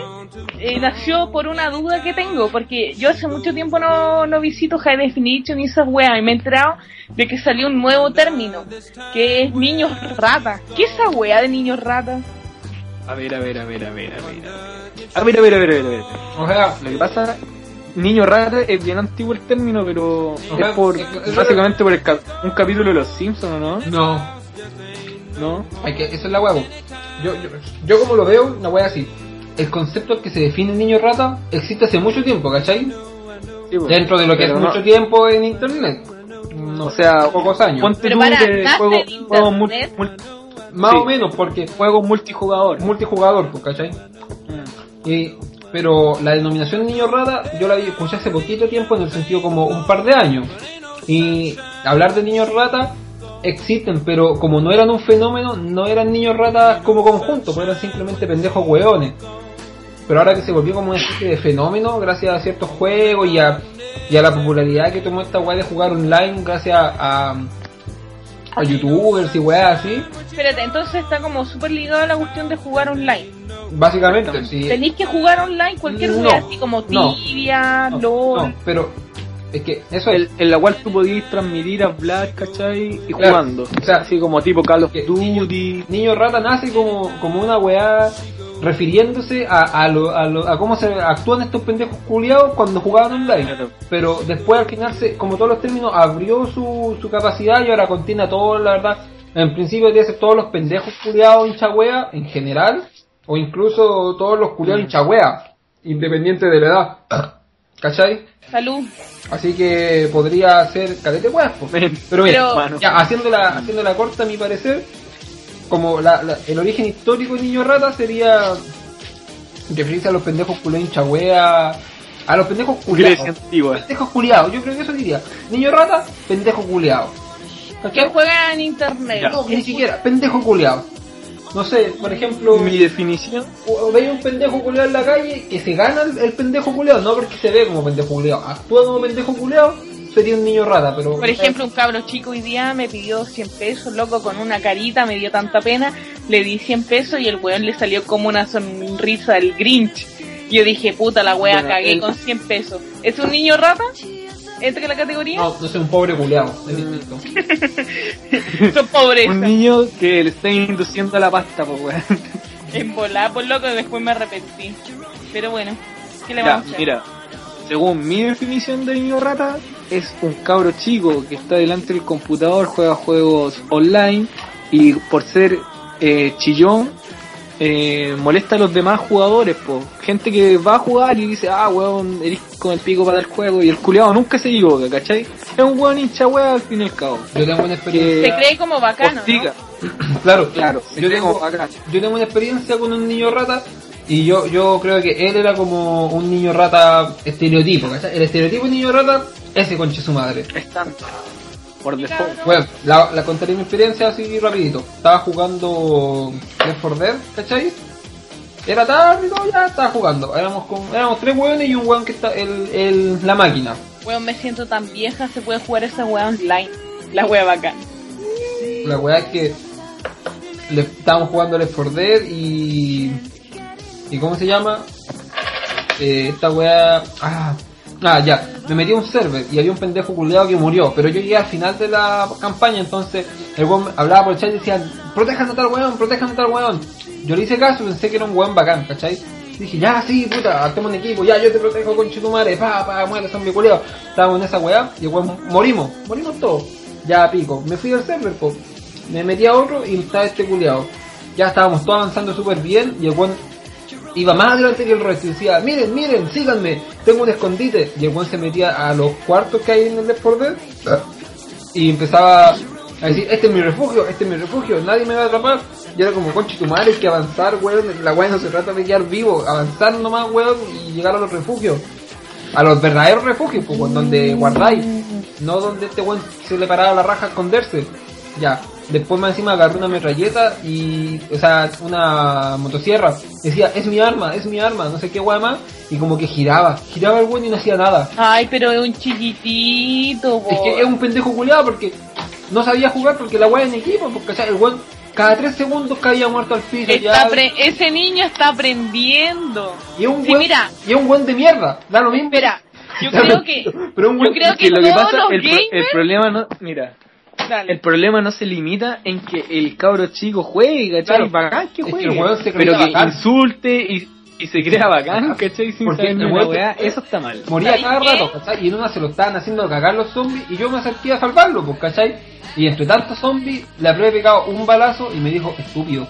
eh, nació por una duda que tengo, porque yo hace mucho tiempo no, no visito High Definition y esas weas, y me he enterado de que salió un nuevo término, que es niños rata. ¿Qué es esa wea de niños rata? A ver, a ver, a ver, a ver, a ver. A ver, a ver, a ver, a ver. a ver. O sea, Lo que pasa, niño rata es bien antiguo el término, pero es por es- es- básicamente por el un capítulo de los Simpsons, ¿no? no. ¿No? Hay que, esa es la huevo. Yo, yo, yo como lo veo, la wea así. El concepto que se define niño rata existe hace mucho tiempo, ¿cachai? Sí, pues. Dentro de lo que Pero es no- mucho tiempo en internet. No O sea, pocos años. Ponte Pero tú para, juego, en mul- Más sí. o menos, porque juegos multijugador. multijugador, pues, ¿cachai? Mm. Y, pero la denominación niño rata yo la vi- escuché hace poquito tiempo en el sentido como un par de años. Y hablar de niños rata existen, pero como no eran un fenómeno, no eran niños ratas como conjunto, pues eran simplemente pendejos hueones. Pero ahora que se volvió como una especie de fenómeno gracias a ciertos juegos y a, y a la popularidad que tomó esta weá de jugar online gracias a, a youtubers y weas así, Espérate, entonces está como súper ligado a la cuestión de jugar online. básicamente, sí. Tenéis que jugar online cualquier No, así como tibia, No, LOL. no, pero es que eso es El- en la cual tú podías transmitir, hablar, ¿cachai? Y Claro. jugando. O sea, así como tipo Call of Duty. Niño Rata nace como, como una weá refiriéndose a, a, lo, a, lo- a cómo se actúan estos pendejos culiados cuando jugaban online. Claro. Pero después al final, se, como todos los términos, abrió su, su capacidad y ahora contiene a todos, la verdad. En principio tiene que ser todos los pendejos culiados hincha wea en general, o incluso todos los culiados hincha wea, independiente de la edad. ¿Cachai? Salud. Así que podría ser cadete weas, Pero mira, Pero- ya, haciéndola, haciéndola corta a mi parecer, como la, la- el origen histórico de Niño Rata sería referirse a los pendejos culé hincha wea, a los pendejos culiados. Pendejos culiados, yo creo que eso diría. Niño rata, pendejo culiado. Que juega en internet. No, ni siquiera, pendejo culiado. No sé, por ejemplo, Mi definición, veis un pendejo culiado en la calle que se gana el, el pendejo culiado, no porque se ve como pendejo culiado, actúa como pendejo culiado, sería un niño rata, pero. Por ejemplo, un cabro chico hoy día me pidió 100 pesos, loco, con una carita, me dio tanta pena, le di 100 pesos y el weón le salió como una sonrisa del Grinch. Yo dije, puta la wea, Bueno, cagué el- con 100 pesos. ¿Es un niño rata? ¿Entra en la categoría? No, no soy un pobre distinto. Son pobreza. un niño que le está induciendo a la pasta, pues weón. En volar, por loco, y después me arrepentí. Pero bueno, ¿qué le Ya, vamos a hacer? mira, según mi definición de niño rata, es un cabro chico que está delante del computador, juega juegos online y por ser eh, chillón, eh, molesta a los demás jugadores, po. Gente que va a jugar y dice, ah, weón, eres con el pico para el juego y el culiado nunca se equivoca, ¿cachai? Es un weón hincha weón al fin y al cabo. Yo tengo una experiencia. Se cree como bacano. Claro, claro, se Yo cree tengo, como yo tengo una experiencia con un niño rata y yo, yo creo que él era como un niño rata estereotipo, ¿cachai? El estereotipo de niño rata, ese conche su madre. Están por default. Bueno, la, la contaré mi experiencia así rapidito. Estaba jugando Left 4 Dead, ¿cachai? Era tarde y todo, ya estaba jugando. Éramos con, éramos tres hueones y un hueón que está, el, el, la máquina. Weón, me siento tan vieja, se puede jugar esa wea online. La wea bacán. La weá es que le estábamos jugando Left 4 Dead y. ¿Y cómo se llama? Eh, esta weá. Ah, ah, ya. Me metí a un server y había un pendejo culiado que murió. Pero yo llegué al final de la campaña, entonces el weón hablaba por el chat y decía: Protejan a tal weón, protejan a tal weón. Yo le hice caso pensé que era un weón bacán, ¿cachai? Dije, ya, sí, puta, hacemos un equipo, ya, yo te protejo con chitumare, pa, pa, muere, zombie culiado. Estábamos en esa weá y el weón morimos, morimos todos. Ya pico, me fui al server, po. me metí a otro y estaba este culiado. Ya estábamos todos avanzando súper bien y el weón iba más adelante que el resto y decía, miren, miren, síganme, tengo un escondite. Y el weón se metía a los cuartos que hay en el Left 4 Dead y empezaba a decir, este es mi refugio, este es mi refugio, nadie me va a atrapar. Y era como, conche tu madre, que avanzar, weón, la weón no se trata de quedar vivo, avanzar nomás, weón, y llegar a los refugios. A los verdaderos refugios, pues, donde guardáis. No donde este weón se le paraba la raja a esconderse. Ya. Después más encima agarré una metralleta y, o sea, una motosierra. Decía, es mi arma, es mi arma, no sé qué más. Y como que giraba, giraba el weón y no hacía nada. Ay, pero es un chiquitito, Es que es un pendejo culiado porque no sabía jugar porque la weá en equipo, porque ¿cachai? el weón cada tres segundos caía muerto al piso. Está ya, ese niño está aprendiendo. y es un Sí, mira. y es un weón de mierda, da lo mismo. Espera, yo creo que... Pero un Yo weón creo que que lo que pasa, el, pro- gamers... el problema no, mira, Dale. el problema no se limita en que el cabro chico juegue, ¿cachai? Claro. Bacán que Es que el weón se pero que bacán. insulte y, y se crea bacán, ¿cachai? Sin Porque saber el weón- weá, eso está mal. Moría ¿Sabéis cada qué? rato, ¿cachai? Y en una se lo estaban haciendo cagar los zombies y yo me acerqué a salvarlo, pues, ¿cachai? Y entre tantos zombies le habría pegado un balazo y me dijo, estúpido.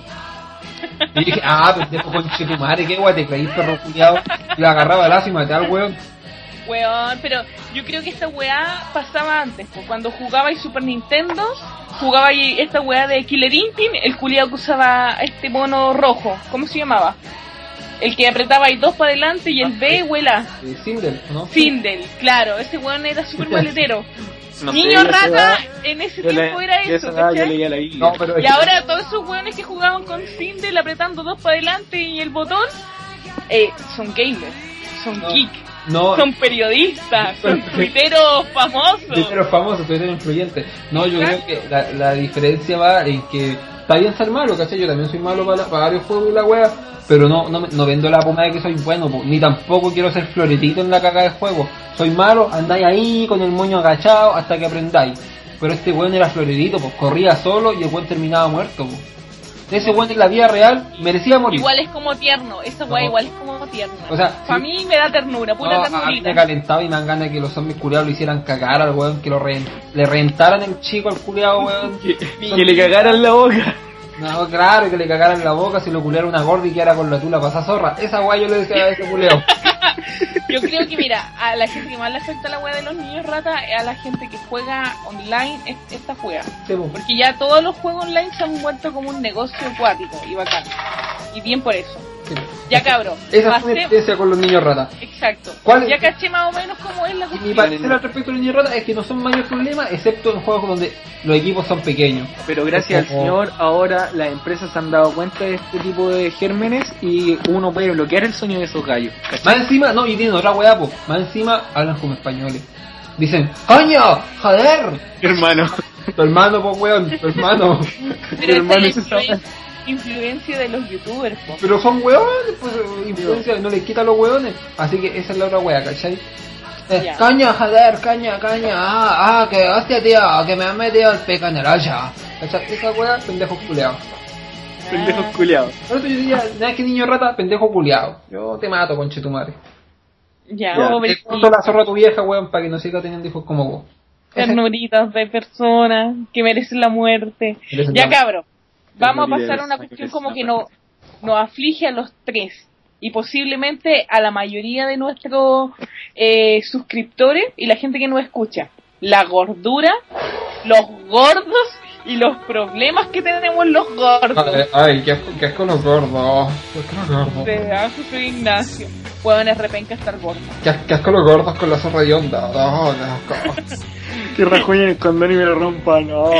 Y dije, ah, pendejo conche tu madre, qué guay, te creí perro culiado. Y le agarraba balazo y maté al weón. Weón, pero yo creo que esta weá pasaba antes, pues cuando jugaba y Super Nintendo, jugaba y esta weá de Killer Instinct, el culiado que usaba este mono rojo, ¿cómo se llamaba? El que apretaba ahí dos para adelante y el B, huela. Eh, Sindel, ¿no? Findel, claro, ese weón era super maletero. No Niño rata, en ese yo le- tiempo era eso, edad yo ¿cachai? leía la Biblia. No, pero es Y que- ahora todos esos weones que jugaban con Sindel apretando dos para adelante y el botón, eh, son gamers, son No. geek, no, son periodistas, son tuiteros famosos. Twitter famoso, Twitter influyente. No, yo creo que la, la diferencia va en que está bien ser malo, ¿cachai? Yo también soy malo para, para varios juegos y la wea, pero no, no, no vendo la pomada de que soy bueno, ni tampoco quiero ser floretito en la caca de juego. Soy malo, andáis ahí con el moño agachado hasta que aprendáis. Pero este weón era floretito, pues corría solo y el weón terminaba muerto. po. Ese weón en la vida real merecía morir. Igual es como tierno, esa weá No. igual es como tierna. O sea, Para sí. mí me da ternura, pura No, a- a mí me calentaba y me dan ganas de que los zombies culiados lo hicieran cagar al weón, que lo re- le rentaran el chico al culiado weón. Que, que le cagaran la boca. No, claro, que le cagaran la boca si lo culiara una gorda y que era con la tula pasa zorra. Esa weá yo le decía a ese culiao. Yo creo que, mira, a la gente que más le afecta la weá de los niños rata es a la gente que juega online es- esta juega. Sí. Porque ya todos los juegos online se han vuelto como un negocio acuático y bacán. Y bien por eso. Sí. Ya cabro. Esa fue mi experiencia con los niños rata. Exacto. Ya caché más o menos cómo es la Y mi cuestión. parecer al respecto de los niños rata es que no son mayor problema, excepto en juegos donde los equipos son pequeños. Pero gracias al Como- señor, ahora las empresas se han dado cuenta de este tipo de gérmenes y uno puede bloquear el sueño de esos gallos. ¿cachai? Más encima, no, y tienen otra weá, po. Más encima hablan como españoles. Dicen, ¡Coño! ¡Joder! Hermano, Tu hermano, po weón, tu hermano. Hermano, es influencia de los youtubers, po. Pero son weones, pues influencia, no les quita a los weones. Así que esa es la otra wea, ¿cachai? Eh. Caña, joder, caña, caña, ah, ah, que hostia, tío, que me han metido el pico en el hoyo. ¿Cachai? Esa wea, pendejos culeados. pendejos culiados. Por eso yo diría, nada que niño rata, pendejo culeado. Yo te mato, conche tu madre. Ya, pobre Te corto la zorra a tu vieja, weón, para que no siga teniendo hijos como vos. Ternuritas de personas que merecen la muerte. Merecen Ya la- cabro, vamos a pasar a una cuestión como que no, nos aflige a los tres y posiblemente a la mayoría de nuestros eh, suscriptores y la gente que nos escucha. La gordura, los gordos y los problemas que tenemos los gordos. Ay, ay, qué asco, qué asco los gordos. Qué asco los gordos. De ah, José Ignacio. Pueden es repenca estar gordos. Qué, qué asco los gordos con la zorra de onda. No, qué asco. Que rajuñen el condón y me lo rompan. No.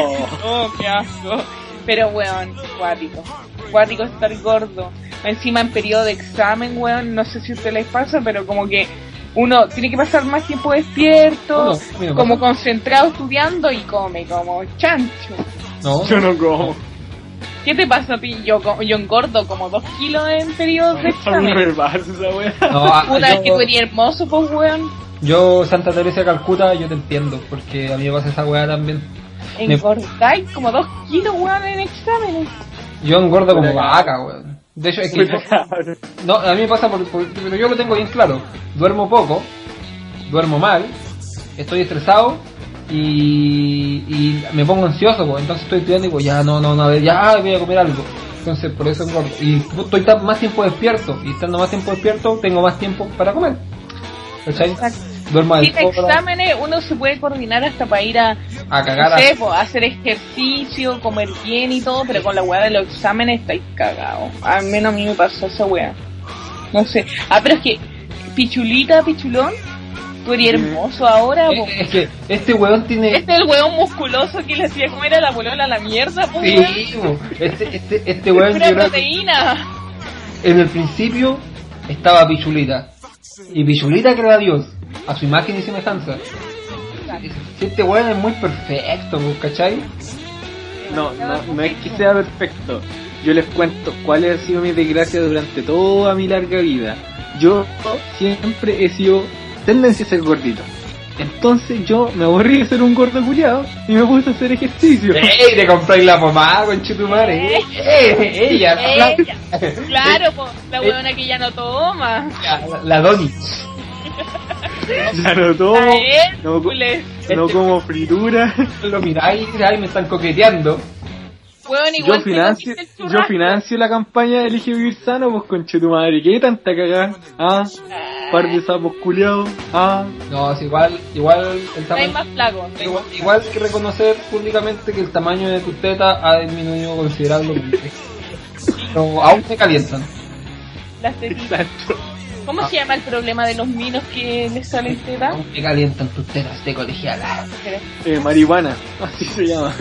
Oh, qué asco. Pero, weón, cuático. Cuático estar gordo. Encima en periodo de examen, weón, no sé si a ustedes les pasa, pero como que uno tiene que pasar más tiempo despierto, No, no, como concentrado estudiando y come como chancho. No, Yo no como. ¿Qué te pasa a ti? Yo, co- yo engordo como dos kilos en periodo de examen. no, a- Puta, es que yo, tú eres hermoso, pues, weón. yo, Santa Teresa de Calcuta, yo te entiendo, porque a mí me pasa esa weá también. Me- Engordáis como dos kilos, weón, en exámenes. Yo engordo como vaca, weón. De hecho, es que yo- no, a mí me pasa por, por- pero yo lo tengo bien claro. Duermo poco, duermo mal, estoy estresado y, y me pongo ansioso, pues. Entonces estoy estudiando y digo, ya, no, no, no, a ver, ya voy a comer algo. Entonces por eso engordo. Y estoy más tiempo despierto. Y estando más tiempo despierto, tengo más tiempo para comer. ¿Cachai? Exacto. Duermo Sin exámenes uno se puede coordinar hasta para ir a, a cagar no a- sé, po, hacer ejercicio, comer bien y todo, pero con la weá de los exámenes estáis cagados. Al menos a mí me pasó esa weá. No sé. Ah, pero es que, pichulita, pichulón, tú eres hermoso ahora, po. Es, es que este weón tiene. Este es el weón musculoso que le hacía comer a la bolola a la mierda, po. Sí, este, este, este weón Pura que proteína. en el principio estaba Pichulita. Y Pichulita crea a Dios, a su imagen y semejanza. Si Este weón es muy perfecto, ¿cachai? No, no, no es que sea perfecto. Yo les cuento cuál ha sido mi desgracia durante toda mi larga vida. Yo siempre he sido tendencia a gordito. Entonces yo me aburrí de ser un gordo culiado y me puse a hacer ejercicio. ¡Ey! Te compráis la pomada con Chitumare. ¡Ey! ¡Ella! La, Ella. Claro, po, la weona que ya no toma. la, la Doni. Ya no tomo, no, no como fritura. Lo miráis y ay, me están coqueteando. Weón, igual Yo financio, yo financio la campaña de Elige Vivir Sano, pues con tu madre. ¿Qué tanta cagada? Ah, par de sapos culiados. Ah, No, es igual, igual el tamaño. más flagos. Igual, igual que reconocer públicamente que el tamaño de tus tetas ha disminuido considerablemente. Pero aún se calientan. Las tetitas. ¿Cómo se llama el problema de los minos que les salen tetas? Aún se calientan tus tetas de colegiala. Eh, marihuana, así se llama.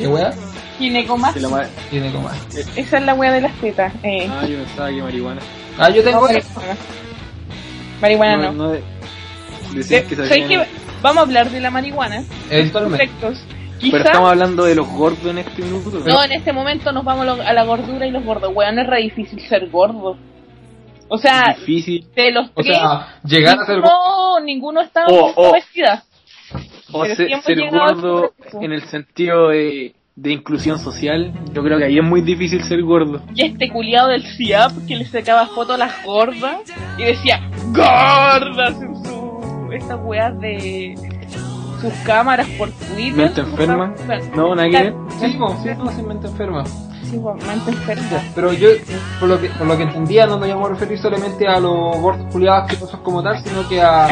¿Qué wea? Ginecomas. Que la ma- Tiene como más. Esa es la wea de las tetas. Eh, Ah, yo pensaba que marihuana. Ah, yo tengo. no, marihuana. Marihuana no. de- decían Eh, que ¿sabes sabían- qué? Vamos a hablar de la marihuana. Eventualmente. Efectos. Pero estamos hablando de los gordos en este minuto. no, en este momento nos vamos a lo- a la gordura y los gordos. Weón, es re difícil ser gordo. O sea, difícil. de los O tres, sea, llegar a ser. ninguno, ninguno está Oh, oh. vestida. O ser, gordo en el sentido de, de inclusión social, yo creo que ahí es muy difícil ser gordo. Y este culiado del CIAP que le sacaba fotos a las gordas y decía gordas en su estas weas de sus cámaras por Twitter. ¿Mente enferma? No, nada que ver. Sí, sí, no, sí, mente enferma. Pero yo, por lo que, por lo que entendía, no nos íbamos a referir solamente a los gordos culiados asquerosos como tal, sino que a,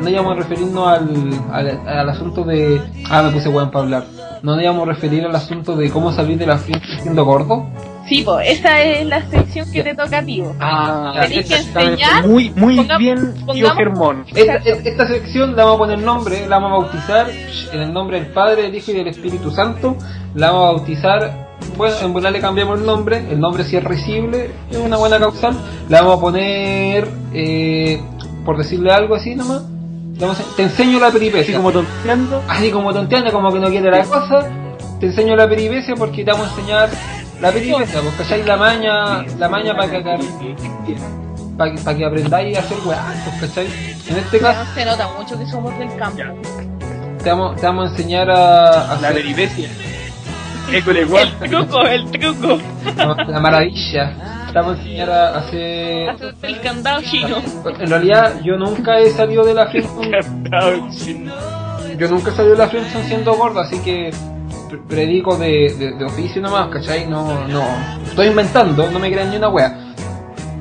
no íbamos a referirnos al, al, asunto de, ah, me puse weón para hablar. No íbamos a referir al asunto de cómo salir de la fiesta siendo gordo, Sí, pues, esa es la sección que te toca a ti. Ah, Tenés que enseñar, Muy, muy ponga- bien, tío Germón. Esta, esta sección la vamos a poner nombre, la vamos a bautizar en el nombre del Padre, del Hijo y del Espíritu Santo. La vamos a bautizar, bueno, en verdad le cambiamos el nombre, el nombre si es recible, es una buena causal. La vamos a poner, eh, por decirle algo así nomás. te enseño la peripecia. Así como tonteando. así como tonteando, como que no quiere la cosa, te enseño la peripecia porque te vamos a enseñar la peripecia, pues cachai la maña, la maña para que, para que, pa' que aprendáis a hacer weá, pues cachai. En este caso, Se nota mucho que somos del campo. te vamos, te vamos a enseñar a, a La hacer peripecia. École. El truco, el truco. la, la maravilla. Te vamos a enseñar a hacer... Hacer el candado chino. En realidad, yo nunca he salido de la friendzone, yo nunca he salido de la friendzone siendo gordo, así que predico de, de, de oficio nomás, ¿cachai? No, no, estoy inventando, no me crean ni una wea.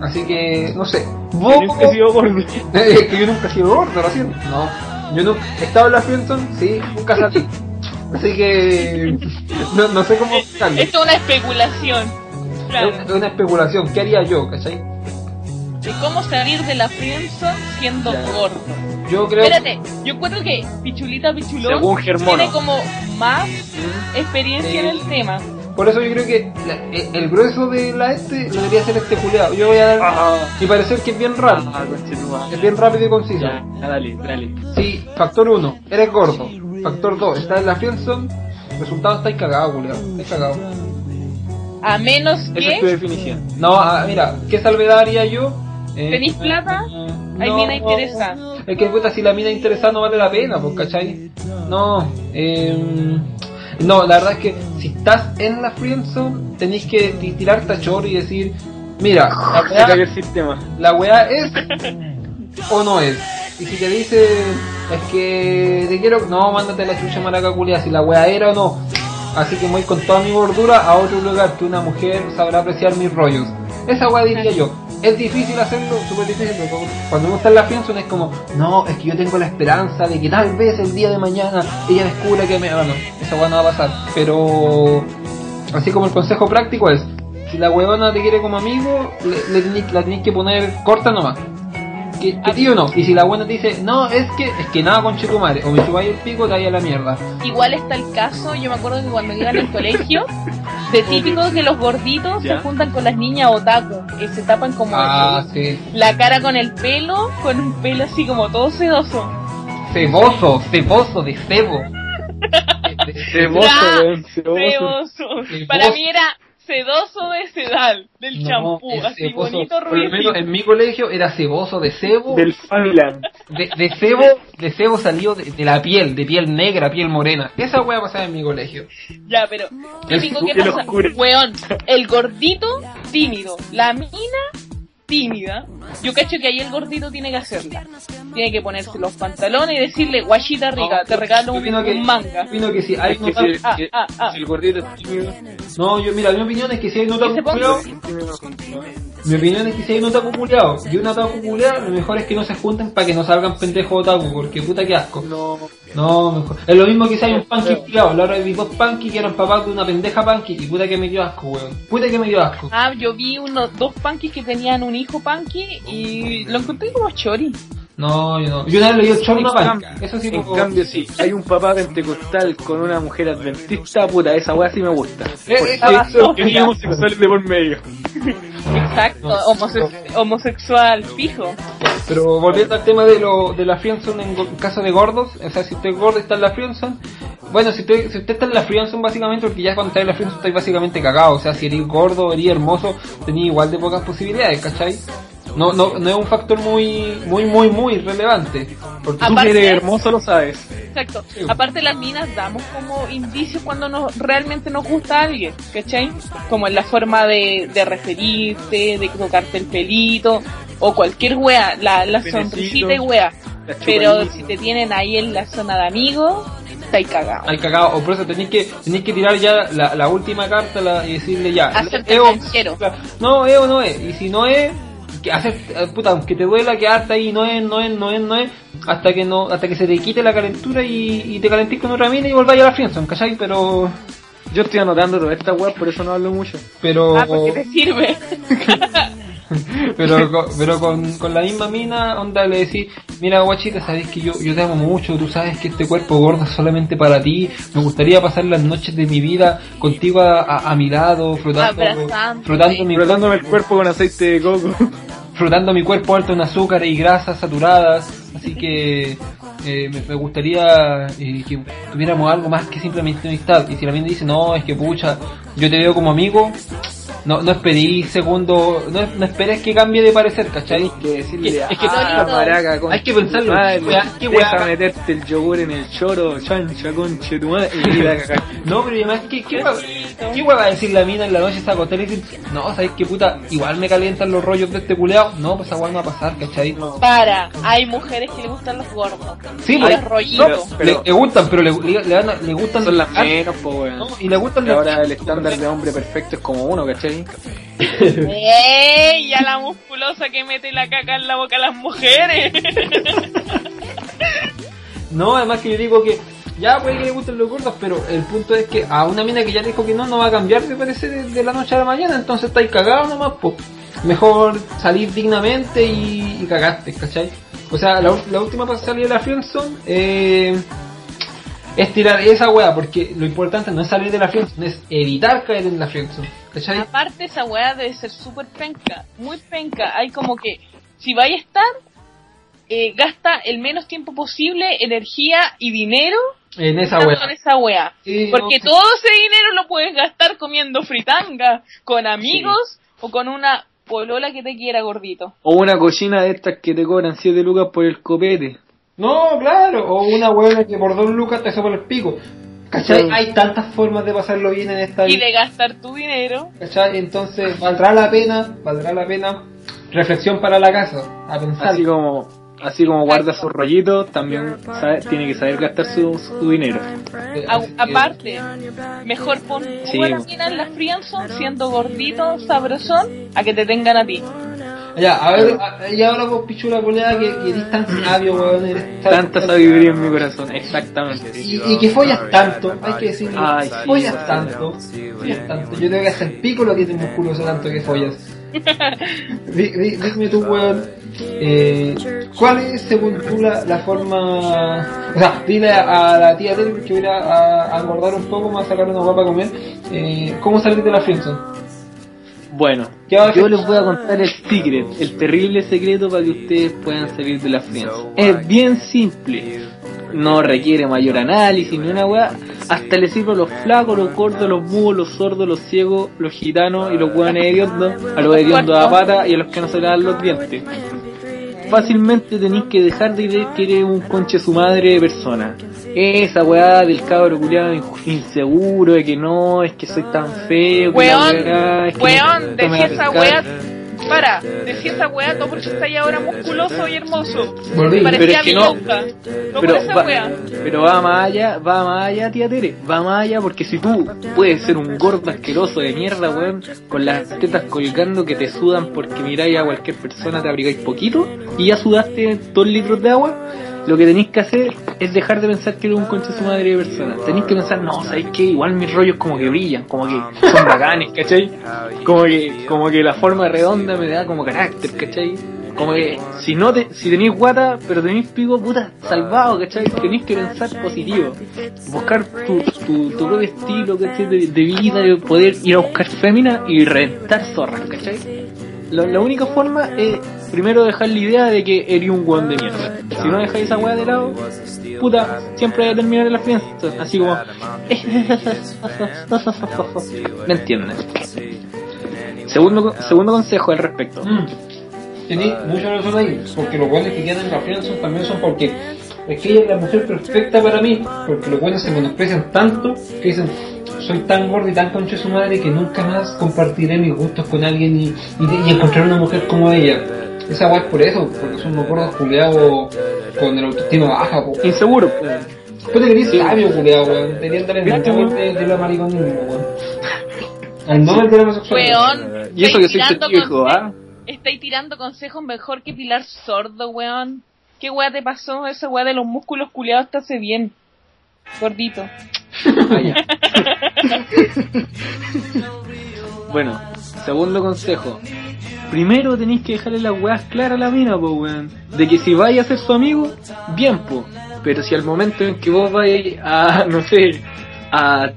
Así que, no sé. ¿Vos, Nunca he sido gordo. Es que yo nunca he sido gordo, lo siento. No, yo nunca he estado en la friendzone, sí, nunca salí. Así que, no, no sé cómo. Esto es una especulación. Claro. Es una especulación, ¿qué haría yo, cachai? De cómo salir de la friendzone siendo Ya. gordo. Yo creo Espérate, yo encuentro que Pichulita Pichulón tiene como más experiencia en el tema. Por eso yo creo que la- e- el grueso de la este lo debería ser este culeado. Yo voy a dar Ah, mi parecer que es bien rápido. ah. Es bien rápido y conciso. Ya, dale, dale. Sí, factor 1, eres gordo. Factor 2, estás en la friendzone. Resultado, estáis cagado, culeado. Estáis cagado. A menos Esa es tu que definición. No, ah, mira, ¿qué salvedad haría yo? Eh, ¿Tenéis plata? Hay no, mina interesada. Es que puta, si la mina interesada no vale la pena, pues, ¿cachai? No, eh, no, la verdad es que si estás en la friendzone, tenéis que ti- tirar tachor y decir, mira, la Se cae weá, el sistema. la weá es o no es. Y si te dice, es que te quiero, no, mándate la chucha maraca culia, si la weá era o no. Así que voy con toda mi gordura a otro lugar que una mujer sabrá apreciar mis rollos. Esa weá diría yo. Es difícil hacerlo, súper difícil, cuando uno está en la friendzone es como, no, es que yo tengo la esperanza de que tal vez el día de mañana ella descubra que me... Bueno, esa weá no va a pasar. Pero, así como el consejo práctico es, si la huevona te quiere como amigo, la tenés que poner corta nomás. Que, que tío no. Y si la buena te dice, no, es que, es que nada con tu madre, o me subáis el pico, te vaya a la mierda. Igual está el caso, yo me acuerdo que cuando iba en el colegio, de típico que los gorditos Ya. se juntan con las niñas otaku, que se tapan como Ah, el- sí. la cara con el pelo, con un pelo así como todo sedoso. Ceboso, ceboso, de cebo. Ceboso, ceboso. Para mí era sedoso de sedal, del No, champú, así ceboso. bonito, Por lo menos rubio. en mi colegio era ceboso de cebo. Del Familand. De, de cebo, de cebo salió de, de la piel, de piel negra, piel morena. Esa wea pasaba en mi colegio. Ya, pero típico que pasa, weón, el gordito tímido, la mina tímida. Yo cacho que ahí el gordito tiene que hacerla. Tiene que ponerse los pantalones y decirle, guachita rica, te regalo un, opino que, un manga. opino que si hay Es que nota- si, Ah, que- ah, ah. si el gordito es tímido, No, yo mira, mi opinión es que si hay nota Que se ponga- culiao, Mi opinión es que si hay un otaku culiao y un otaku culiao, lo mejor es que no se junten para que no salgan pendejos otaku, porque puta que asco. no. No, mejor. Es lo mismo que si hay un punky culiao. La hora vi dos punky que eran papás de una pendeja punky y puta que me dio asco, weón. Puta que me dio asco. Ah, yo vi unos dos punkies que tenían un hijo punky y lo encontré como chori. No, yo no. Yo una vez leí el chorro En una punky. cambio, Eso sí en cambio, sí, hay un papá pentecostal con una mujer adventista, puta, esa weá sí me gusta. Eh, Porque esa basofia. hay homosexuales de por medio. Exacto, homose- homosexual fijo. Pero volviendo al tema de lo de la friendzone en caso de gordos, o sea, si usted es gordo y está en la friendzone, bueno, si usted, si usted está en la friendzone básicamente, porque ya cuando está en la friendzone estáis básicamente cagado, o sea, si eres gordo, eres hermoso, tenía igual de pocas posibilidades, ¿cachai? No, no, no es un factor muy, muy, muy, muy relevante. Porque Tú que Aparte- eres hermoso lo sabes. Exacto. Aparte las minas damos como indicios cuando nos, realmente nos gusta alguien, ¿cachai? Como en la forma de, de referirte, de tocarte el pelito, o cualquier wea, la, la sonrisita y wea. Pero si te tienen ahí en la zona de amigos, estáis cagados. hay cagado, o por eso tenéis que, tenéis que tirar ya la, la última carta la- y decirle ya, Hacerte ¿es o- canchero. no, es o no es, y si no es, que hacer, eh, puta, aunque te duela quedarte ahí, no es, no es, no es, no es, hasta que no, hasta que se te quite la calentura y, y te calentís con otra mina y volváis a la friendzone, ¿cachai? Pero, Yo estoy anotando toda esta web, por eso no hablo mucho. Pero, Ah, porque te sirve. pero, co- pero con, con la misma mina, onda le decís, mira guachita, sabes que yo, yo te amo mucho, tú sabes que este cuerpo gordo es solamente para ti, me gustaría pasar las noches de mi vida contigo a, a- a mi lado, frotando, Abrazándote. frotando mi Frotándome el cuerpo con aceite de coco. frotando mi cuerpo alto en azúcar y grasas saturadas, así que eh, me, me gustaría eh, que tuviéramos algo más que simplemente amistad. Y si la mina dice, no, es que pucha, yo te veo como amigo, no, no esperí segundo, no, no esperes que cambie de parecer, ¿cachai? Que decirle Es que- ah, maraca, concha Hay que pensarlo. madre, qué deja meterte el yogur en el choro, chancha, concha tu madre, y. No, pero además, ¿qué, qué, qué va a decir la mina en la noche? Se acostar y decir, no, ¿sabes qué puta? Igual me calientan los rollos de este culeado. No, pues esa weá no va a pasar, ¿cachai? Para, hay mujeres que le gustan los gordos. Sí, y pues, los rollitos. no, pero- le, le gustan, pero le, le, le le gustan Son las menos, po weón. no, y le gustan Y ahora el estándar de hombre perfecto es como uno, ¿cachai? ¡Ey! Ya la musculosa que mete la caca en la boca a las mujeres. No, además que yo digo que ya puede que le gusten los gordos, pero el punto es que a una mina que ya dijo que no, no va a cambiar de parecer de, de la noche a la mañana, entonces estáis cagados nomás, pues. Mejor salir dignamente y, y cagaste, ¿cachai? O sea, la, la última para salir de la friendzone eh, es tirar esa weá, porque lo importante no es salir de la friendzone, es evitar caer en la friendzone, ¿cachai? Aparte esa weá debe ser súper penca, muy penca. Hay como que, si vais a estar, eh, gasta el menos tiempo posible, energía y dinero En esa weá. en esa weá. Sí, Porque no, todo ese dinero lo puedes gastar comiendo fritanga, con amigos o con una polola que te quiera gordito. O una cochina de estas que te cobran 7 lucas por el copete. No, claro, o una hueá que por dos lucas te sopa el pico. ¿Cachai? Hay tantas formas de pasarlo bien en esta Y vida. de gastar tu dinero. ¿Cachai? Entonces, valdrá la pena, valdrá la pena. Reflexión para la casa, a pensar. Así como, así como guarda sus rollitos, también sabe- tiene que saber gastar su, su dinero. Eh, A- que- aparte, mejor pon Sí. a la mina en la friendzone siendo gordito, sabrosón, a que te tengan a ti. Ya, a ver, a- y ahora vos, pichula coleada, que, que eres tan sabio, weón. eres tan- Tanta sabiduría en mi corazón, exactamente. Y, y que follas tanto, hay que decirlo. Ay, follas tanto, follas tanto. Yo tengo que hacer pico lo que te musculoso tanto que follas. Di- di- Dime tú, weón, eh, ¿cuál es según tú la, la forma... O sea, dile a, a la tía Tere que voy a, a, engordar un poco, a sacar una guapa a comer, eh, ¿cómo salir de la friendzone? Bueno, ¿Qué va a yo les voy a contar el secret, el terrible secreto para que ustedes puedan salir de la friendzone. Es bien simple, no requiere mayor análisis ni una weá. Hasta le sirve a los flacos, los gordos, los mudos, los sordos, los ciegos, los gitanos y los hueones hediondos, a los hediondos a pata y a los que no se le dan los dientes. Fácilmente tenéis que dejar de creer que eres un conche su madre de persona. Esa weá del cabro culiado inseguro de que no, es que soy tan feo. Weón, weá, es que weón, no me decía esa weá. Para, decía esa weá, todo porque está ahí ahora musculoso y hermoso. Volví. Parecía Pero es que no. No pero esa va, weá. pero va más allá, va más allá, tía Tere, va más allá porque si tú puedes ser un gordo asqueroso de mierda, weón, con las tetas colgando que te sudan porque miráis a cualquier persona, te abrigáis poquito y ya sudaste dos litros de agua, lo que tenéis que hacer es dejar de pensar que eres un concha de su madre de persona. Tenéis que pensar, no, sabéis que igual mis rollos como que brillan, como que son bacanes, ¿cachai? Como que, como que la forma redonda me da como carácter, ¿cachai? Como que si no te, si tenéis guata, pero tenéis pico, puta, salvado, ¿cachai? Tenéis que pensar positivo. Buscar tu, tu, tu propio estilo, ¿cachai? De, de vida, de poder ir a buscar fémina y reventar zorras, ¿cachai? La, la única forma es primero dejar la idea de que eres un guan de mierda. Si no dejáis esa weá de lado, puta, siempre va a terminar en la fiesta. Así como... ¿Me entienden? Segundo, segundo consejo al respecto. Mm. Tení mucha razón ahí, porque los buenos que quedan en la friendzone también son porque es que ella es la mujer perfecta para mí, porque los buenos se menosprecian tanto que dicen soy tan gordo y tan concha de su madre que nunca más compartiré mis gustos con alguien y, y, y encontrar una mujer como ella. Esa guay es por eso, porque son unos gordos culeados con el autoestima baja, po. Inseguro. pues. Tú deberías ser sabio, culeado, weón. Deberías dar el de, de la mariconismo, weón. Al de la homosexualidad. Weón, Y eso que soy tirando testigo, ¿ah? Estáis tirando consejos mejor que Pilar Sordo, weón. ¿Qué weá te pasó? Esa weá de los músculos culiados te hace bien. Gordito. Bueno, segundo consejo. Primero tenéis que dejarle las weas claras a la mina, po, weón. De que si vais a ser su amigo, bien, po. Pero si al momento en que vos vais a, no sé, a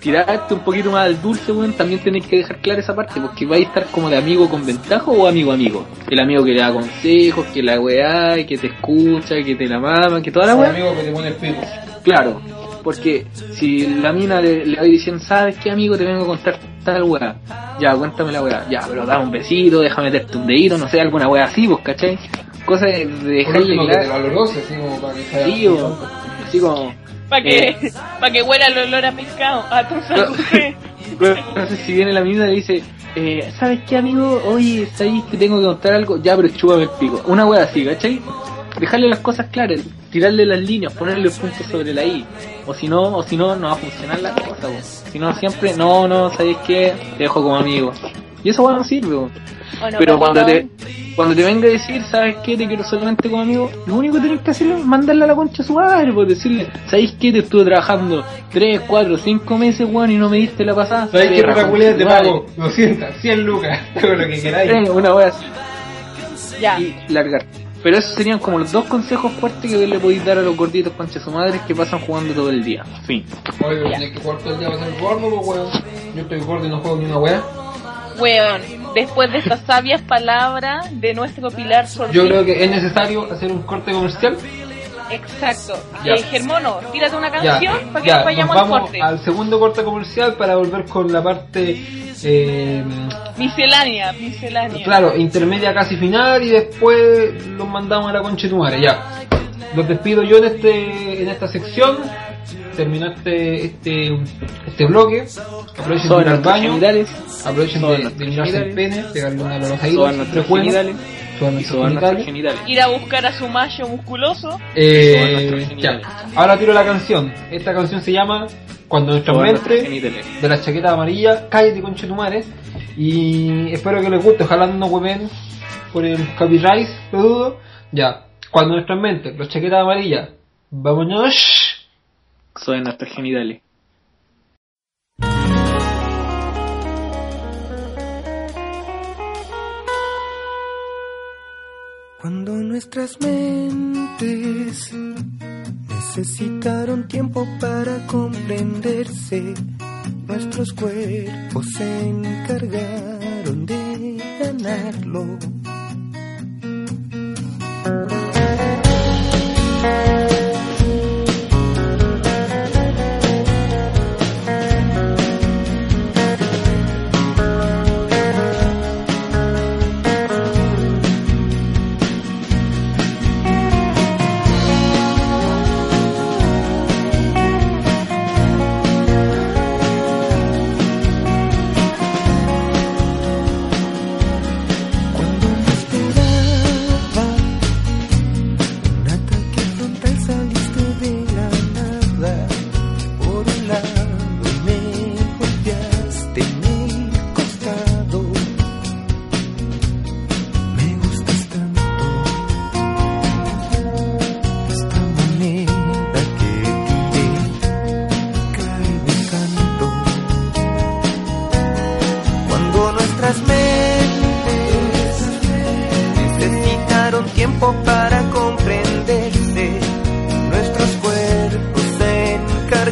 tirarte un poquito más al dulce, weón, también tenéis que dejar clara esa parte, porque vais a estar como de amigo con ventaja o amigo amigo. El amigo que le da consejos, que la weá, que te escucha, que te la mama, que toda la Un weá. amigo que te pone el pico. Claro, porque si la mina le, le va diciendo, ¿sabes qué amigo? Te vengo a contar tal weá. Ya, cuéntame la weá. Ya, pero dame un besito, déjame meterte un dedito, no sé, alguna weá así, pues, ¿cachai? Cosa de, de dejarle último, que te claro. valorose, así como para que sea. Sí, o- así como... Para que, Eh. pa' que huela el olor a pescado. A tu salud. Entonces, si viene la mina y le dice, eh, ¿sabes qué, amigo? Oye, ¿sabes que tengo que contar algo? Ya, pero chúpame el pico. Una wea así, ¿cachai? Dejarle las cosas claras, tirarle las líneas, ponerle puntos sobre la I. O si no, o si no, no va a funcionar la cosa. Si no, siempre, no, no, ¿sabes qué? Te dejo como amigo. Y eso bueno no sirve. Bueno, Pero cuando te, cuando te venga a decir, ¿sabes qué? Te quiero solamente como amigo, lo único que tienes que hacer es mandarle a la concha a su madre, pues decirle, ¿sabes qué? Te estuve trabajando 3, 4, 5 meses, weón, y no me diste la pasada. ¿Sabes qué tu te pago? 200, 100 lucas, todo lo que queráis. Eh, una wea así. Ya. Y largar. Pero esos serían como los dos consejos fuertes que le podéis dar a los gorditos concha su madre que pasan jugando todo el día. Fin. Oye, pero tienes que jugar todo el día para ser gordo, pues, weón. Yo estoy gordo y no juego ni una weá. Weón, después de estas sabias palabras de nuestro Pilar. Yo creo que es necesario hacer un corte comercial. Exacto. Ya. Eh, Germono, tírate una Ya, canción para que ya, nos vayamos nos al corte. al segundo corte comercial para volver con la parte, eh, Miscelánea, miscelánea. claro, intermedia casi final y después los mandamos a la concha de tu madre, ya. Los despido yo en este en esta sección. Terminó este, este, este bloque. Aprovechen de ir al baño. Aprovechen de, mirarse el pene, pegarle una de los Soban nuestros genitales. soban Y nuestros soban nuestros genitales. genitales. Ir a buscar a su macho musculoso. Eh, ya. Ahora tiro la canción. Esta canción se llama Cuando nuestra mente de la chaqueta amarilla, cállate con chetumares. Y espero que les guste, ojalá no hueven por el copyright, lo dudo. Ya, cuando nuestra mente, los chaquetas amarillas, vámonos. Soban nuestros genitales. Cuando nuestras mentes necesitaron tiempo para comprenderse, nuestros cuerpos se encargaron de ganarlo.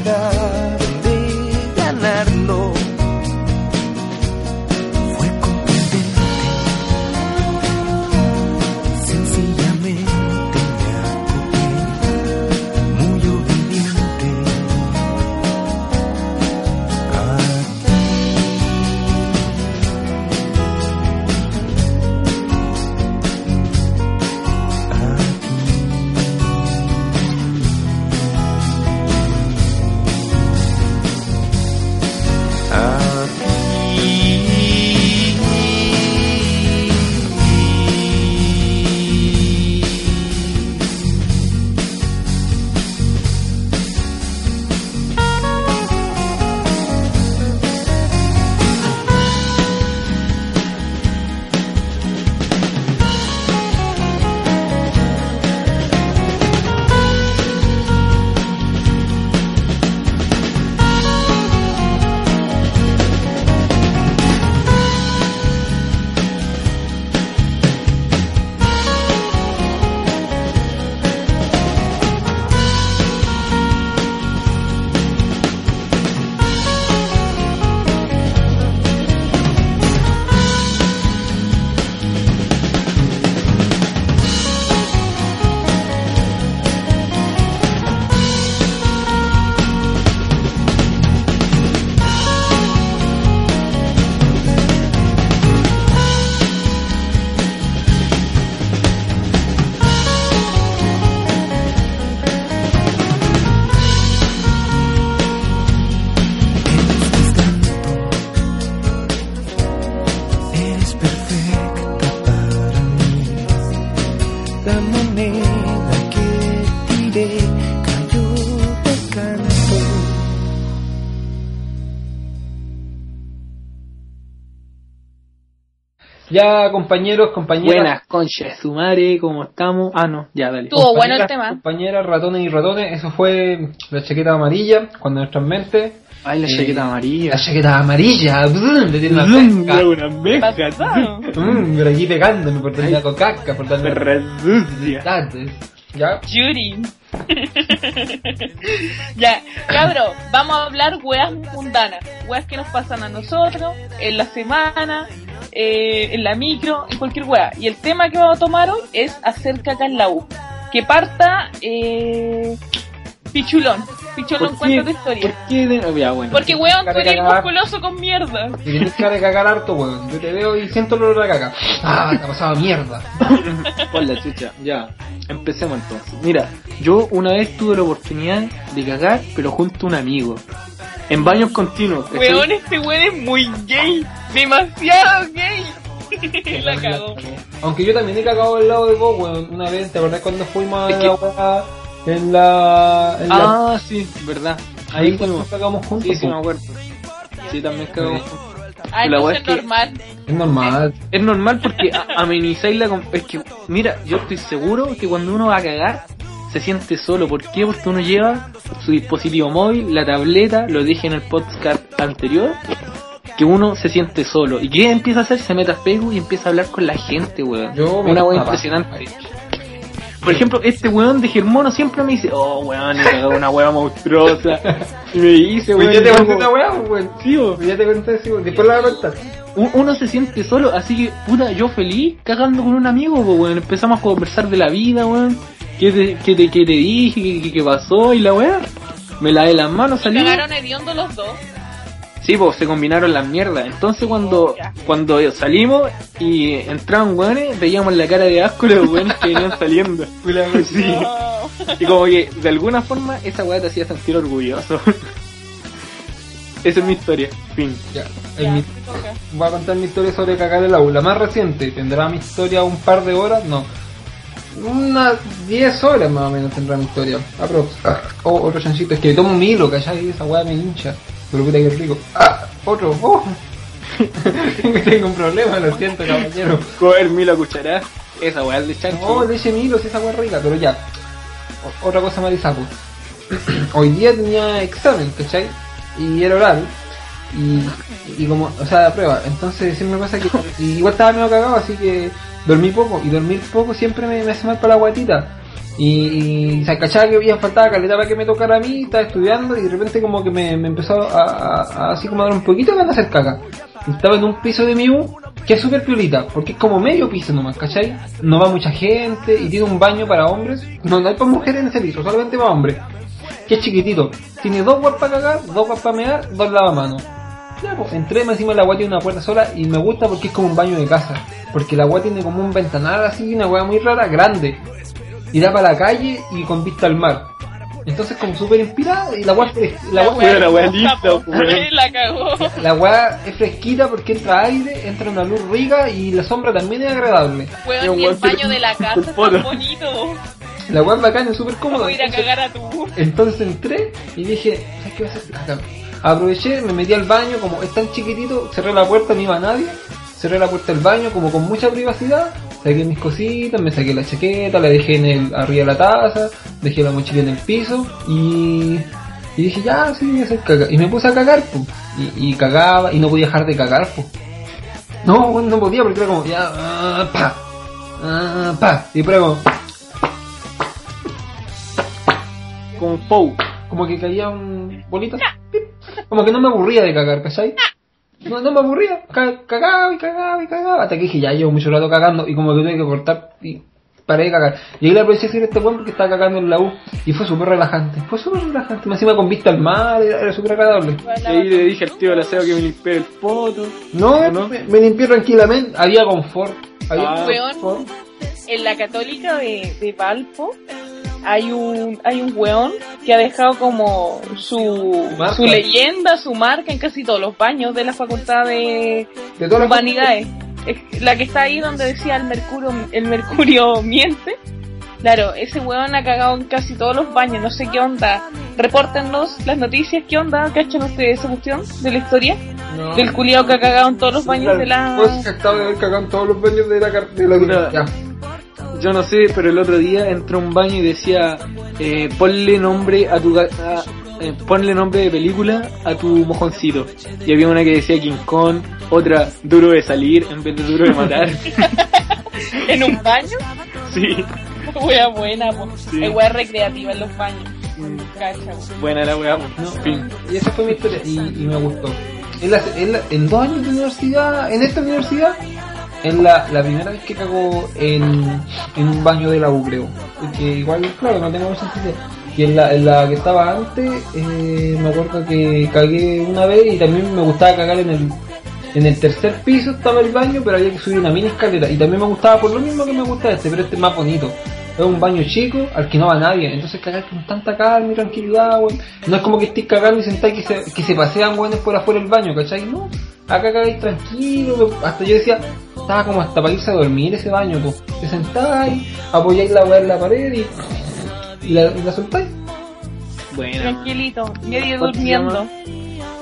Encargaron Ya, compañeros, compañeras. Buenas, concha de su madre, ¿cómo estamos? Ah, no, ya, dale. Estuvo bueno el tema. Compañeras, ratones y ratones, eso fue la chaqueta amarilla, cuando nuestras mentes. Ay, la Eh, chaqueta amarilla. La chaqueta amarilla, brum, le tiene una pesca. una ¿Qué mezcla. Mm, pero aquí pegándome por darle la cocaca, por darle Perra sucia. ¿Ya? Yuri. ya, cabro, vamos a hablar weas mundanas, weas que nos pasan a nosotros, en la semana, eh, en la micro, en cualquier wea. Y el tema que vamos a tomar hoy es hacer caca en la U. Que parta, eh, Pichulón. Pichulón, cuenta tu historia. ¿Por qué? de- oh, ya, bueno. Porque weón, tú eres musculoso con mierda. Tienes cara de cagar harto, weón. Yo te veo y siento el olor a caca. Ah, te ha pasado mierda. Pon la chucha, ya. Empecemos entonces. Mira, yo una vez tuve la oportunidad de cagar, pero junto a un amigo. En baños continuos. Weón, este weón es muy gay. Demasiado gay. la cagó. Aunque yo también he cagado al lado de vos, weón. Una vez, ¿te acordás cuando fuimos Es a que- la weá en la. En la... Ah, sí, verdad. ahí cuando fuimos. cagamos juntos. Sí, sí, po. me acuerdo. Sí, también cagamos juntos. Ah, La es es que- normal. Es normal. Es normal porque a- amenizáis la... Es que, mira, yo estoy seguro que cuando uno va a cagar, se siente solo. ¿Por qué? Porque uno lleva su dispositivo móvil, la tableta, lo dije en el podcast anterior, que uno se siente solo. ¿Y qué empieza a hacer? Se mete a Facebook y empieza a hablar con la gente, weón. Yo me Una paja. impresionante. Por ejemplo, este weón de Germono siempre me dice, oh weón, una weá monstruosa. Y me dice, Pues weón, ya te conté una pues, weón. Sí, bo. Ya te conté, sí, weón. Después la voy a contar. Uno se siente solo, así que, puta, yo feliz cagando con un amigo, pues, weón. Empezamos a conversar de la vida, weón. ¿Qué te, qué te, qué te dije? ¿Qué, qué- qué pasó? Y la weá. Me lavé las manos, salí. Cagaron hediondo los dos. Sí, pues se combinaron las mierdas. Entonces cuando, Oh, cuando salimos y entraban weones, veíamos la cara de asco de los weones que venían saliendo. Sí. No. Y como que de alguna forma esa weá te hacía sentir orgulloso. Esa es mi historia. Fin. Ya. Ya, mi-. Voy a contar mi historia sobre cagar el agua. La más reciente, ¿tendrá mi historia un par de horas? No. Unas 10 horas más o menos tendrá mi historia. Aprox. Ah, oh, otro chancito. Es que tomo un hilo, ¿cachai? Esa weá me hincha. Pero puta que rico. Ah, otro. Oh. Tengo un problema, lo siento, caballero. Coger mil a. Esa weá es de chancho. No, leche Milo, si esa weá es rica, pero ya. O- otra cosa marisapo. Hoy día tenía examen, ¿cachai? Y era oral. Y, como, o sea, la prueba. Entonces siempre me pasa que igual estaba medio cagado, así que dormí poco. Y dormir poco siempre me, hace mal para la guatita. Y, y se cachaba que había faltaba caleta para que me tocara a mí, estaba estudiando y de repente como que me, empezó a, así como dar un poquito de hacer caca. Estaba en un piso de mi U que es súper piolita, porque es como medio piso nomás, ¿cachai? No va mucha gente y tiene un baño para hombres. No, no hay para mujeres en ese piso, solamente para hombres. Que es chiquitito. Tiene dos guas para cagar, dos guas para mear, dos lavamanos. Ya, pues, entré más encima de la agua tiene una puerta sola y me gusta porque es como un baño de casa. Porque la agua tiene como un ventanal así, una agua muy rara, grande. Y da para la calle y con vista al mar. Entonces como súper inspirada y la agua la agua- agua es fresquita porque entra aire, entra una luz rica y la sombra también es agradable. Weón, y el baño de la casa es tan bonito. La agua es bacana, es súper cómoda. ir a Entonces- cagar a tu. Entonces entré y dije, ¿sabes qué voy a hacer? Aproveché, me metí al baño, como es tan chiquitito, cerré la puerta, no iba nadie. Cerré la puerta del baño, como con mucha privacidad. Saqué mis cositas, me saqué la chaqueta, la dejé en el, arriba de la taza, dejé la mochila en el piso y, y dije, ya, sí, voy a hacer caca. Y me puse a cagar, pues. Y, y cagaba y no podía dejar de cagar, pues. No, no podía porque era como, ya, ah, pa, ah, pa. Y era como, Con Pou. como que caía un bolito. pip. Como que no me aburría de cagar, ¿cachai? No, no me aburría, Ca- cagaba y cagaba y cagaba. Hasta que dije, ya llevo mucho rato cagando y como que tuve que cortar y paré de cagar. Y ahí le aproveché a decir a este buen porque estaba cagando en la U y fue súper relajante. Fue súper relajante, me encima con vista al mar, era, era súper agradable. Y ahí le dije al tío del aseo que me limpiara el poto. No, ¿No? Me, me limpié tranquilamente, había confort. Había Ah. confort. En la católica de, de Valpo hay un hay un weón que ha dejado como su, Marca. su leyenda, su marca en casi todos los baños de la facultad de De humanidades. Es La que está ahí donde decía el mercurio, el mercurio miente. Claro, ese weón ha cagado en casi todos los baños, no sé qué onda. Repórtenos las noticias, ¿qué onda? ¿Cachan ustedes esa cuestión de la historia? No. Del culiao que ha cagado en todos los baños de la... Pues jactado de haber cagado en todos los baños de la, de la Puta. Yo no sé, pero el otro día entró a un baño y decía, eh, ponle nombre a tu... ga- a- eh, ponle nombre de película a tu mojoncito. Y había una que decía King Kong, otra duro de salir en vez de duro de matar. ¿En un baño? sí. Wea buena, po. Sí. Es wea recreativa en los baños. Mm, Cacha, po. Buena la weá. No, En fin. y esa fue mi historia y, y me gustó. En, la- en la- en dos años de universidad, en esta universidad, es la, la primera vez que cago en, en un baño de la U, creo. Porque igual, claro, no tengo mucha. Y en la, en la que estaba antes, eh, me acuerdo que cagué una vez y también me gustaba cagar en el, en el tercer piso estaba el baño, pero había que subir una mini escalera. Y también me gustaba por lo mismo que me gusta este, pero este es más bonito. Es un baño chico al que no va nadie. Entonces cagar con tanta calma y tranquilidad, weón. No es como que estés cagando y sentáis que se, que se pasean weones por afuera del baño, ¿cachai? No. Acá cagáis tranquilo. Hasta yo decía, estaba como hasta para irse a dormir ese baño, pues. Te sentáis, apoyáis la weá en la pared y, y la, y la soltáis. Buena. Tranquilito, medio ¿Cómo se durmiendo.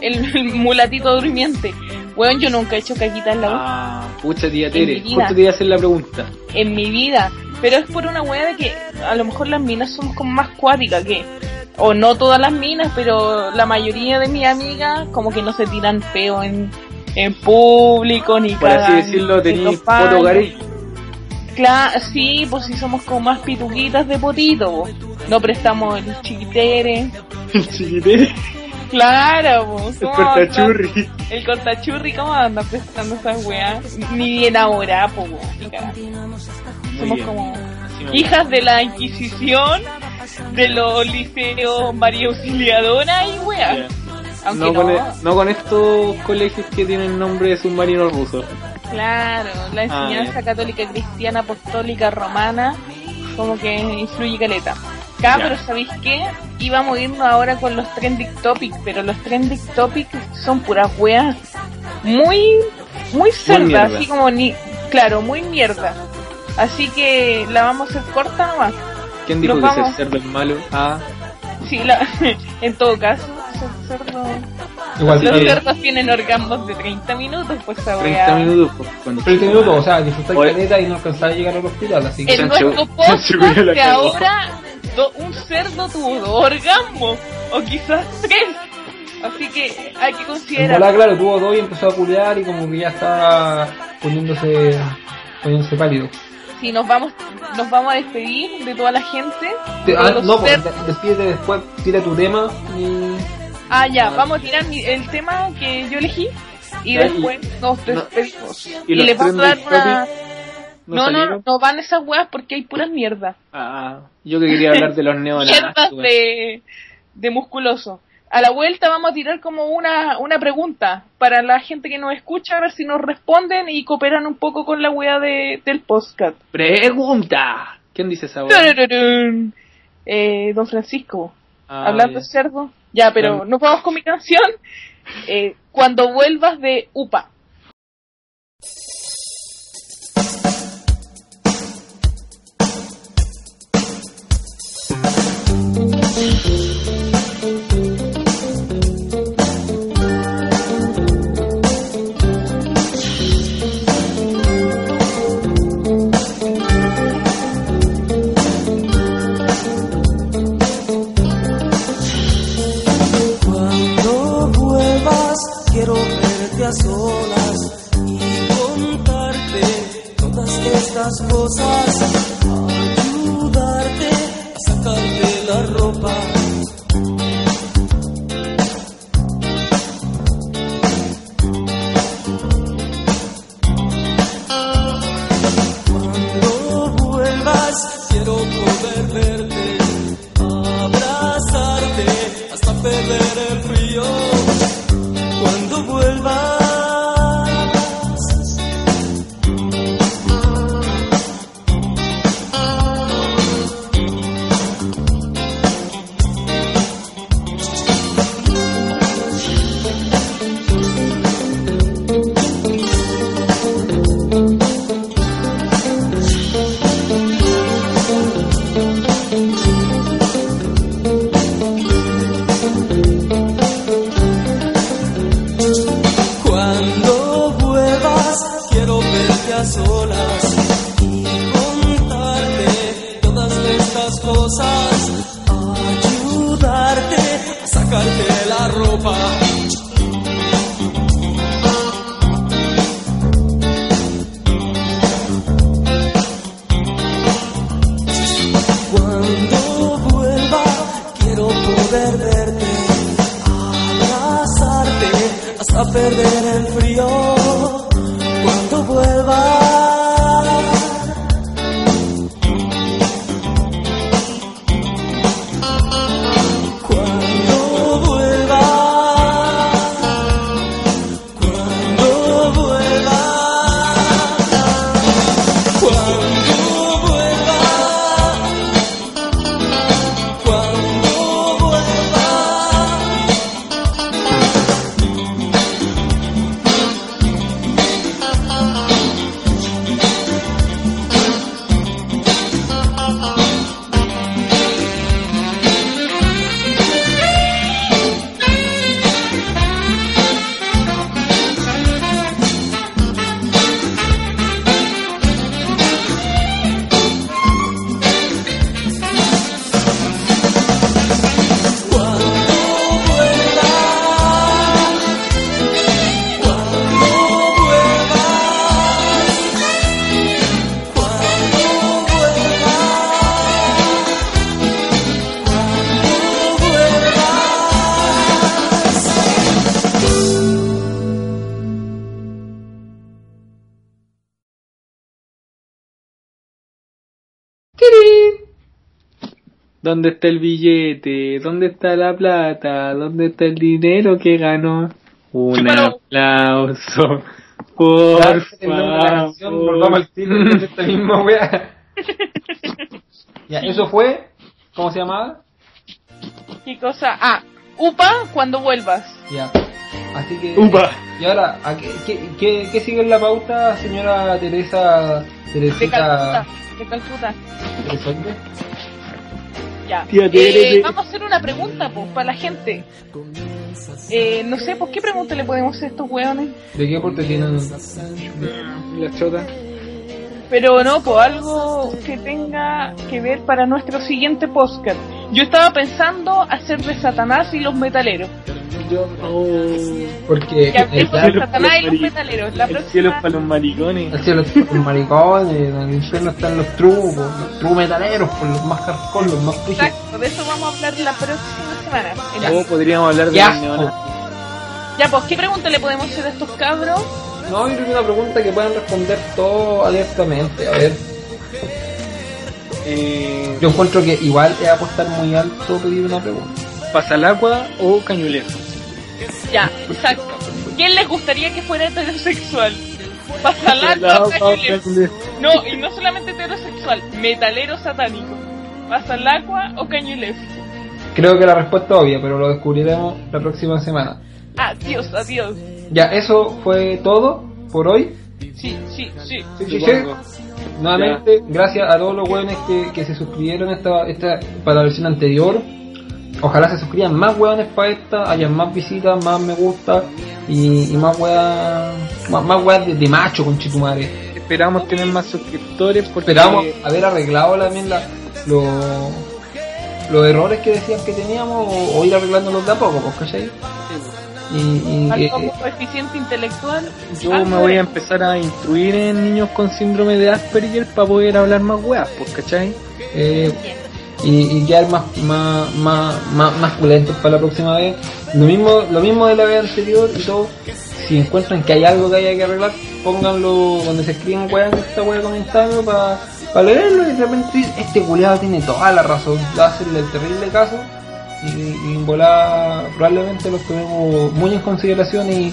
El, el mulatito durmiente. Weón, yo nunca he hecho caquita en la U. Ah, pucha tía Tere, mi vida. justo te iba a hacer la pregunta. en mi vida. Pero es por una wea de que a lo mejor las minas somos como más cuáticas que. O no todas las minas, pero la mayoría de mis amigas como que no se tiran feo en, en público ni Por así decirlo, en tenéis los baños. foto Garey. Claro, sí, pues si somos como más pituquitas de potito, po. no prestamos el chiquitere. Chiquitere. Claro, po. El ¿Cómo anda- cortachurri. El cortachurri, ¿cómo anda prestando esas weas? Ni cagando. Muy Somos bien. como hijas de la Inquisición, de los liceos María Auxiliadora y weas. Aunque No no, con, e- no con estos colegios que tienen nombre de submarinos rusos. claro, la enseñanza ya. católica cristiana apostólica romana como que influye caleta. Acá, pero ¿sabéis qué? Íbamos a irnos ahora con los trending topics, pero los trending topics son puras weas muy, muy cerdas, así como ni, claro, muy mierda. Así que la vamos a hacer corta nomás. ¿Quién dijo Nos que vamos. ser cerdo es malo? Ah, Sí, la, en todo caso, esos cerdos, Igual, los cerdos tienen orgasmos de 30 minutos, pues esa 30 wea. minutos. Pues, cuando 30 minutos, o sea, disfrutáis Oye. caleta y no alcanzáis a llegar al hospital, así que... En Sancho- nuestro Sancho podcast de ahora, do- un cerdo tuvo dos orgasmos, o quizás tres. Así que hay que En considerar. bola, claro, tuvo dos y empezó a culear y como que ya estaba poniéndose, poniéndose pálido. Si nos vamos, nos vamos a despedir de toda la gente. Te- ah, no, pues, despídete después, tira tu tema y... Ah, ya, vamos a tirar mi- el tema que yo elegí y después nos no. despedimos. ¿Y Y, les vamos a dar una. No, no, salieron? no van esas weas porque hay puras mierdas. Ah, yo que quería hablar de los. Mierdas weón. de, de musculoso. A la vuelta vamos a tirar como una, una pregunta para la gente que nos escucha, a ver si nos responden y cooperan un poco con la wea de, del podcast. Pregunta. ¿Quién dice esa? Tarararán. Eh, don Francisco, Ah, hablando ya. cerdo. Ya, pero nos vamos con mi canción. Eh, cuando vuelvas de UPA. Y contarte todas estas cosas, ayudarte a sacarte la ropa. Cuando vuelvas quiero poder verte, abrazarte hasta perder el frío. ¿Dónde está el billete? ¿Dónde está la plata? ¿Dónde está el dinero que ganó? Un aplauso. Por de favor. al tiro de esta misma wea. ya, eso fue. ¿Cómo se llamaba? ¿Qué cosa? Ah, Upa cuando vuelvas. Ya. Así que. Upa. Y ahora, ¿a qué, qué, qué, qué sigue en la pauta, señora Teresa? De Teresita. Calcuta. De Calcuta. Ya. Tía Eh, vamos a hacer una pregunta, pues, para la gente. Eh, no sé, pues, ¿qué pregunta le podemos hacer a estos hueones? ¿De qué aporte tienen? La chota. Pero no, pues algo que tenga que ver para nuestro siguiente podcast. Yo estaba pensando hacer de Satanás y los metaleros. Yo, Porque. Que el, Satanás y los para- metaleros. La el cielo para los maricones. el cielo está con maricones, en el infierno están los trubos, los true metaleros, por los más hardcore, los más frígidos. exacto, de eso vamos a hablar la próxima semana. En la- O podríamos hablar de Ya. los neonas. Ya, pues, ¿qué pregunta le podemos hacer a estos cabros? No, yo creo que una pregunta que puedan responder todo abiertamente. A ver, Eh, yo encuentro que igual es apostar muy alto pedir una pregunta. ¿Pasa el agua o cañulero? Ya, exacto. ¿Quién les gustaría que fuera heterosexual? ¿Pasalar Pasa el o agua o cañulero? cañulero. No, y no solamente heterosexual, metalero satánico. ¿Pasalacua o cañulef? Creo que la respuesta es obvia, pero lo descubriremos la próxima semana. Adiós, adiós. Ya, eso fue todo por hoy. Sí, sí, sí. Sí, sí, sí. Nuevamente, gracias a todos los hueones que, que se suscribieron esta, esta, para la versión anterior. Ojalá se suscriban más hueones para esta, hayan más visitas, más me gusta y, y más hueas más, más hueas de, de macho con chitumare. Esperamos tener más suscriptores porque Esperamos haber arreglado también la, los, los errores que decían que teníamos o, o ir arreglándolos de a poco, pues, ¿cachai? Y, y que- como coeficiente intelectual. yo me voy a empezar a instruir en niños con síndrome de Asperger para poder hablar más weas, pues, ¿cachai? eh, y, y quedar más, más, más, más, más pulentos para la próxima vez. Lo mismo, lo mismo de la vez anterior y todo. Si encuentran que hay algo que haya que arreglar, pónganlo donde se escriben weas en esta wea de comentario para leerlo y de repente este culiado tiene toda la razón, va a hacerle el terrible caso y, y en volada probablemente los tomemos muy en consideración y,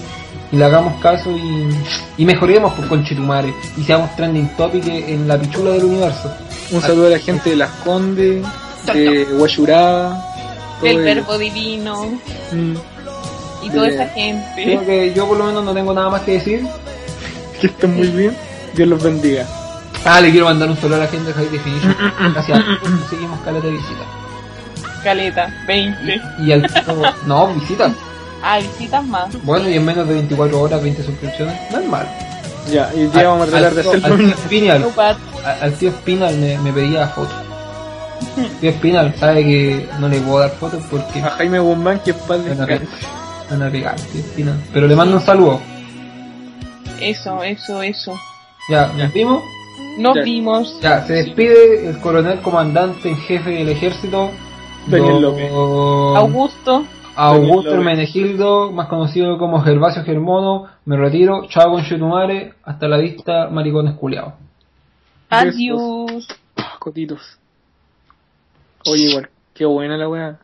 y le hagamos caso y, y mejoremos por conchetumare y seamos trending topic en la pichula del universo. Un saludo a la gente de Las Condes, de Guayurá, Del el- verbo divino Mm, y toda esa gente. Creo que yo por lo menos no tengo nada más que decir. que estén muy bien, Dios los bendiga. Ah, le quiero mandar un saludo a la gente de High Definition. Gracias. Seguimos caleta de visita. Caleta, 20. Y al no, visita. Ah, visitas más. Bueno, y en menos de 24 horas, 20 suscripciones. No es mal. Ya, y ya vamos a tratar de hacerlo al tío. Spinal, al, tío Spinal me, me pedía fotos. Tío Espinal sabe que no le puedo dar fotos porque A Jaime Guzmán, que es padre van a pegar, tío Espinal. Pero le mando un saludo. Eso, eso, eso. Ya, ¿nos vimos? Nos Ya. vimos. Ya, se despide el coronel comandante en jefe del ejército. Daniel don López. Augusto. Augusto. Hermenegildo, más conocido como Gervasio Germono. Me retiro. Chao con Chetumare. Hasta la vista, maricones culiados. Adiós. Cotitos. Oye, igual, qué buena la weá.